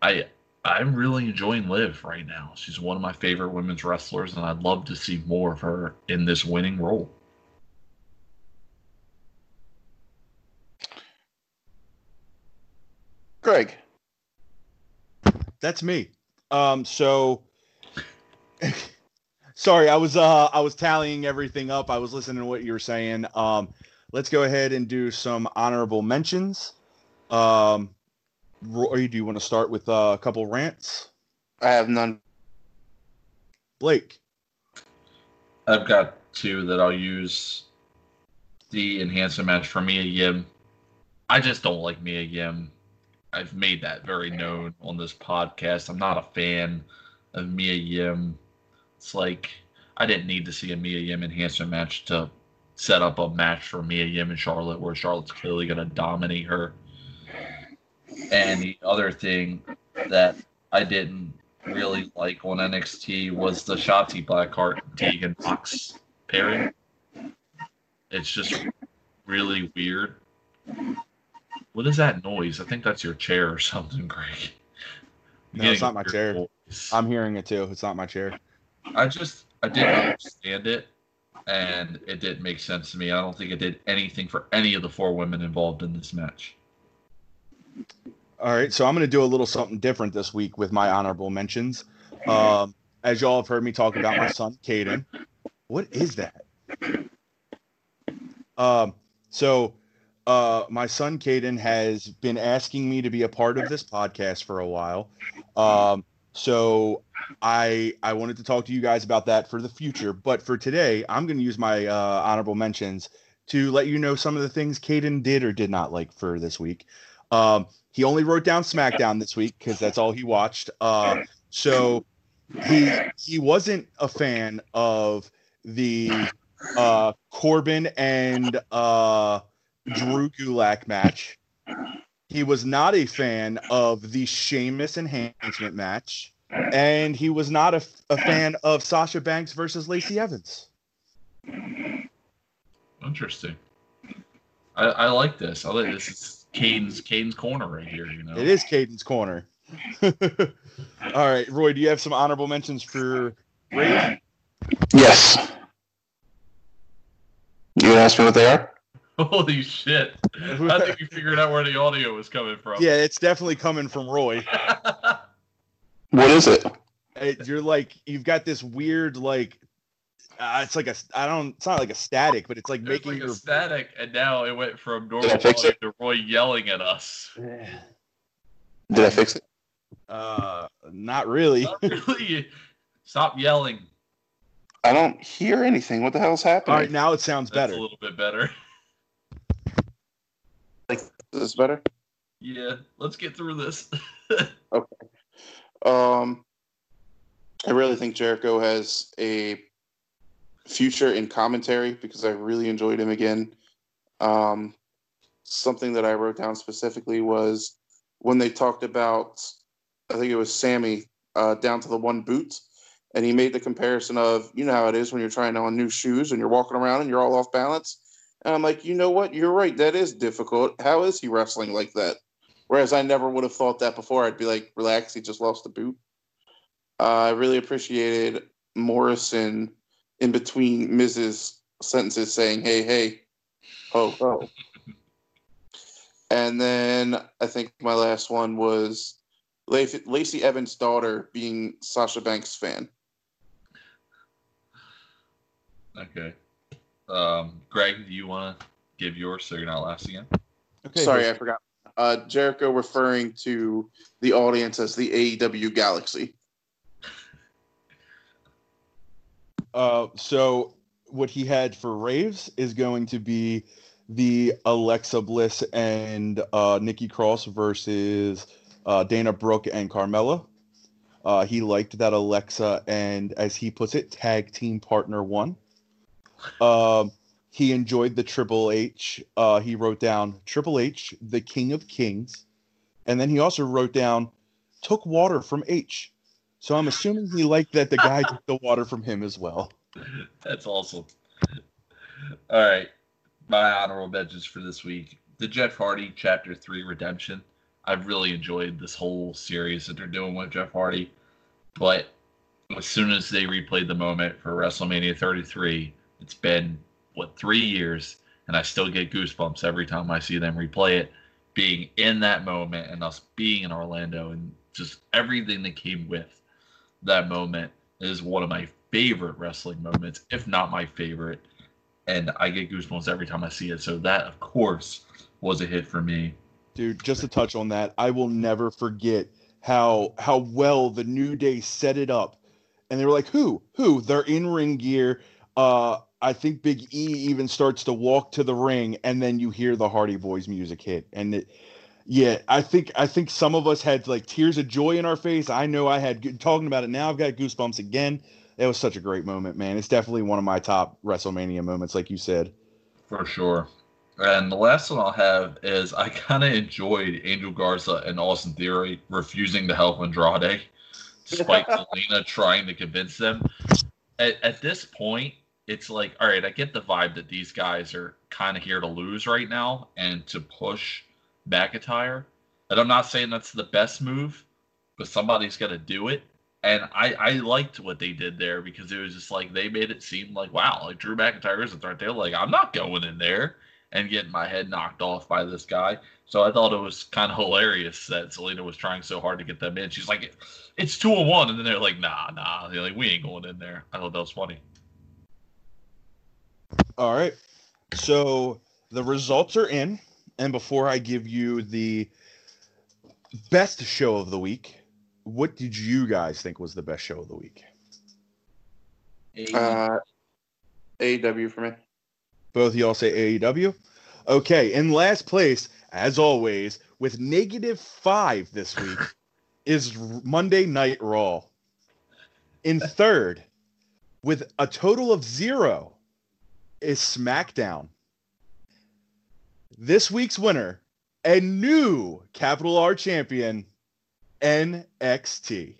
I I'm really enjoying Liv right now. She's one of my favorite women's wrestlers, and I'd love to see more of her in this winning role. Greg. That's me. Um, so *laughs* sorry, I was uh I was tallying everything up. I was listening to what you were saying. Um, let's go ahead and do some honorable mentions. Um, Roy, do you want to start with uh, a couple rants? I have none. Blake, I've got two that I'll use. The enhancement match for Mia Yim. I just don't like Mia Yim. I've made that very known on this podcast. I'm not a fan of Mia Yim. It's like I didn't need to see a Mia Yim enhancement match to set up a match for Mia Yim and Charlotte where Charlotte's clearly going to dominate her. And the other thing that I didn't really like on NXT was the Shotzi Blackheart Tegan Nox pairing. It's just really weird. What is that noise? I think that's your chair or something, Greg. No, it's not my chair. Voice. I'm hearing it too. It's not my chair. I just I didn't understand it, and it didn't make sense to me. I don't think it did anything for any of the four women involved in this match. All right, so I'm going to do a little something different this week with my honorable mentions. Um, as y'all have heard me talk about my son, Caden. What is that? Um, so uh, my son, Caden, has been asking me to be a part of this podcast for a while. Um, so I I wanted to talk to you guys about that for the future. But for today, I'm going to use my uh, honorable mentions to let you know some of the things Caden did or did not like for this week. Um, he only wrote down SmackDown this week because that's all he watched. Uh, so he he wasn't a fan of the uh, Corbin and uh, Drew Gulak match. He was not a fan of the Sheamus enhancement match, and he was not a, a fan of Sasha Banks versus Lacey Evans. Interesting. I, I like this. I like this. Is Caden's Caden's corner right here. You know, It is Caden's corner. *laughs* All right, Roy, do you have some honorable mentions for Ray? Yes. You gonna ask me what they are? *laughs* Holy shit! I think we figured out where the audio was coming from. Yeah, it's definitely coming from Roy. *laughs* What is it? It- you're like you've got this weird like uh, it's like a I don't it's not like a static, but it's like It making like your a static, and now it went from normal fix volume to Roy yelling at us. Did I fix it? uh not really. Not *laughs* really. Stop yelling. I don't hear anything. What the hell's happening? All right, now it sounds That's better. a little bit better. Is this better? Yeah, let's get through this. *laughs* Okay. Um, I really think Jericho has a future in commentary because I really enjoyed him again. Um, something that I wrote down specifically was when they talked about, I think it was Sammy uh, down to the one boot, and he made the comparison of, you know how it is when you're trying on new shoes and you're walking around and you're all off balance. And I'm like, you know what? You're right. That is difficult. How is he wrestling like that? Whereas I never would have thought that before. I'd be like, relax, he just lost the boot. Uh, I really appreciated Morrison in between Mrs. sentences saying, hey, hey, oh, oh. and then I think my last one was Lacey, Lacey Evans' daughter being Sasha Banks' fan. okay. Um, Greg, do you want to give yours so you're not last again? Okay, Sorry, I forgot. Uh, Jericho referring to the audience as the AEW Galaxy. Uh, so what he had for raves is going to be the Alexa Bliss and uh, Nikki Cross versus uh, Dana Brooke and Carmella. Uh, he liked that Alexa and, as he puts it, tag team partner one. Um, he enjoyed the Triple H. Uh, he wrote down Triple H, the King of Kings, and then he also wrote down took water from H. So I'm assuming he liked that the guy took the water from him as well. *laughs* That's awesome. All right. My honorable mentions for this week. The Jeff Hardy Chapter 3 Redemption. I've really enjoyed this whole series that they're doing with Jeff Hardy. But as soon as they replayed the moment for WrestleMania 33, it's been, what, three years, and I still get goosebumps every time I see them replay it. Being in that moment and us being in Orlando and just everything that came with that moment is one of my favorite wrestling moments, if not my favorite. And I get goosebumps every time I see it. So that, of course, was a hit for me. Dude, just to touch on that, I will never forget how how well the New Day set it up. And they were like, "Who? Who? They're in ring gear. Uh I think Big E even starts to walk to the ring and then you hear the Hardy Boys music hit. And it yeah, I think I think some of us had like tears of joy in our face. I know I had talking about it now. I've got goosebumps again. It was such a great moment, man. It's definitely one of my top WrestleMania moments, like you said. For sure. And the last one I'll have is I kind of enjoyed Angel Garza and Austin Theory refusing to help Andrade, despite *laughs* Zelina trying to convince them. At, at this point, it's like, all right, I get the vibe that these guys are kind of here to lose right now and to push McIntyre. And I'm not saying that's the best move, but somebody's got to do it. And I, I liked what they did there because it was just like they made it seem like, wow, like Drew McIntyre is a threat. They're like, I'm not going in there. and getting my head knocked off by this guy. So I thought it was kind of hilarious that Zelina was trying so hard to get them in. She's like, "It's two and one," and then they're like, "Nah, nah." They're like, "We ain't going in there." I thought that was funny. All right. So the results are in, and before I give you the best show of the week, what did you guys think was the best show of the week? Uh, AEW for me. Both of y'all say AEW. Okay, in last place, as always, with negative five this week, *laughs* is Monday Night Raw. In third, with a total of zero, is SmackDown. This week's winner, a new capital R champion, NXT.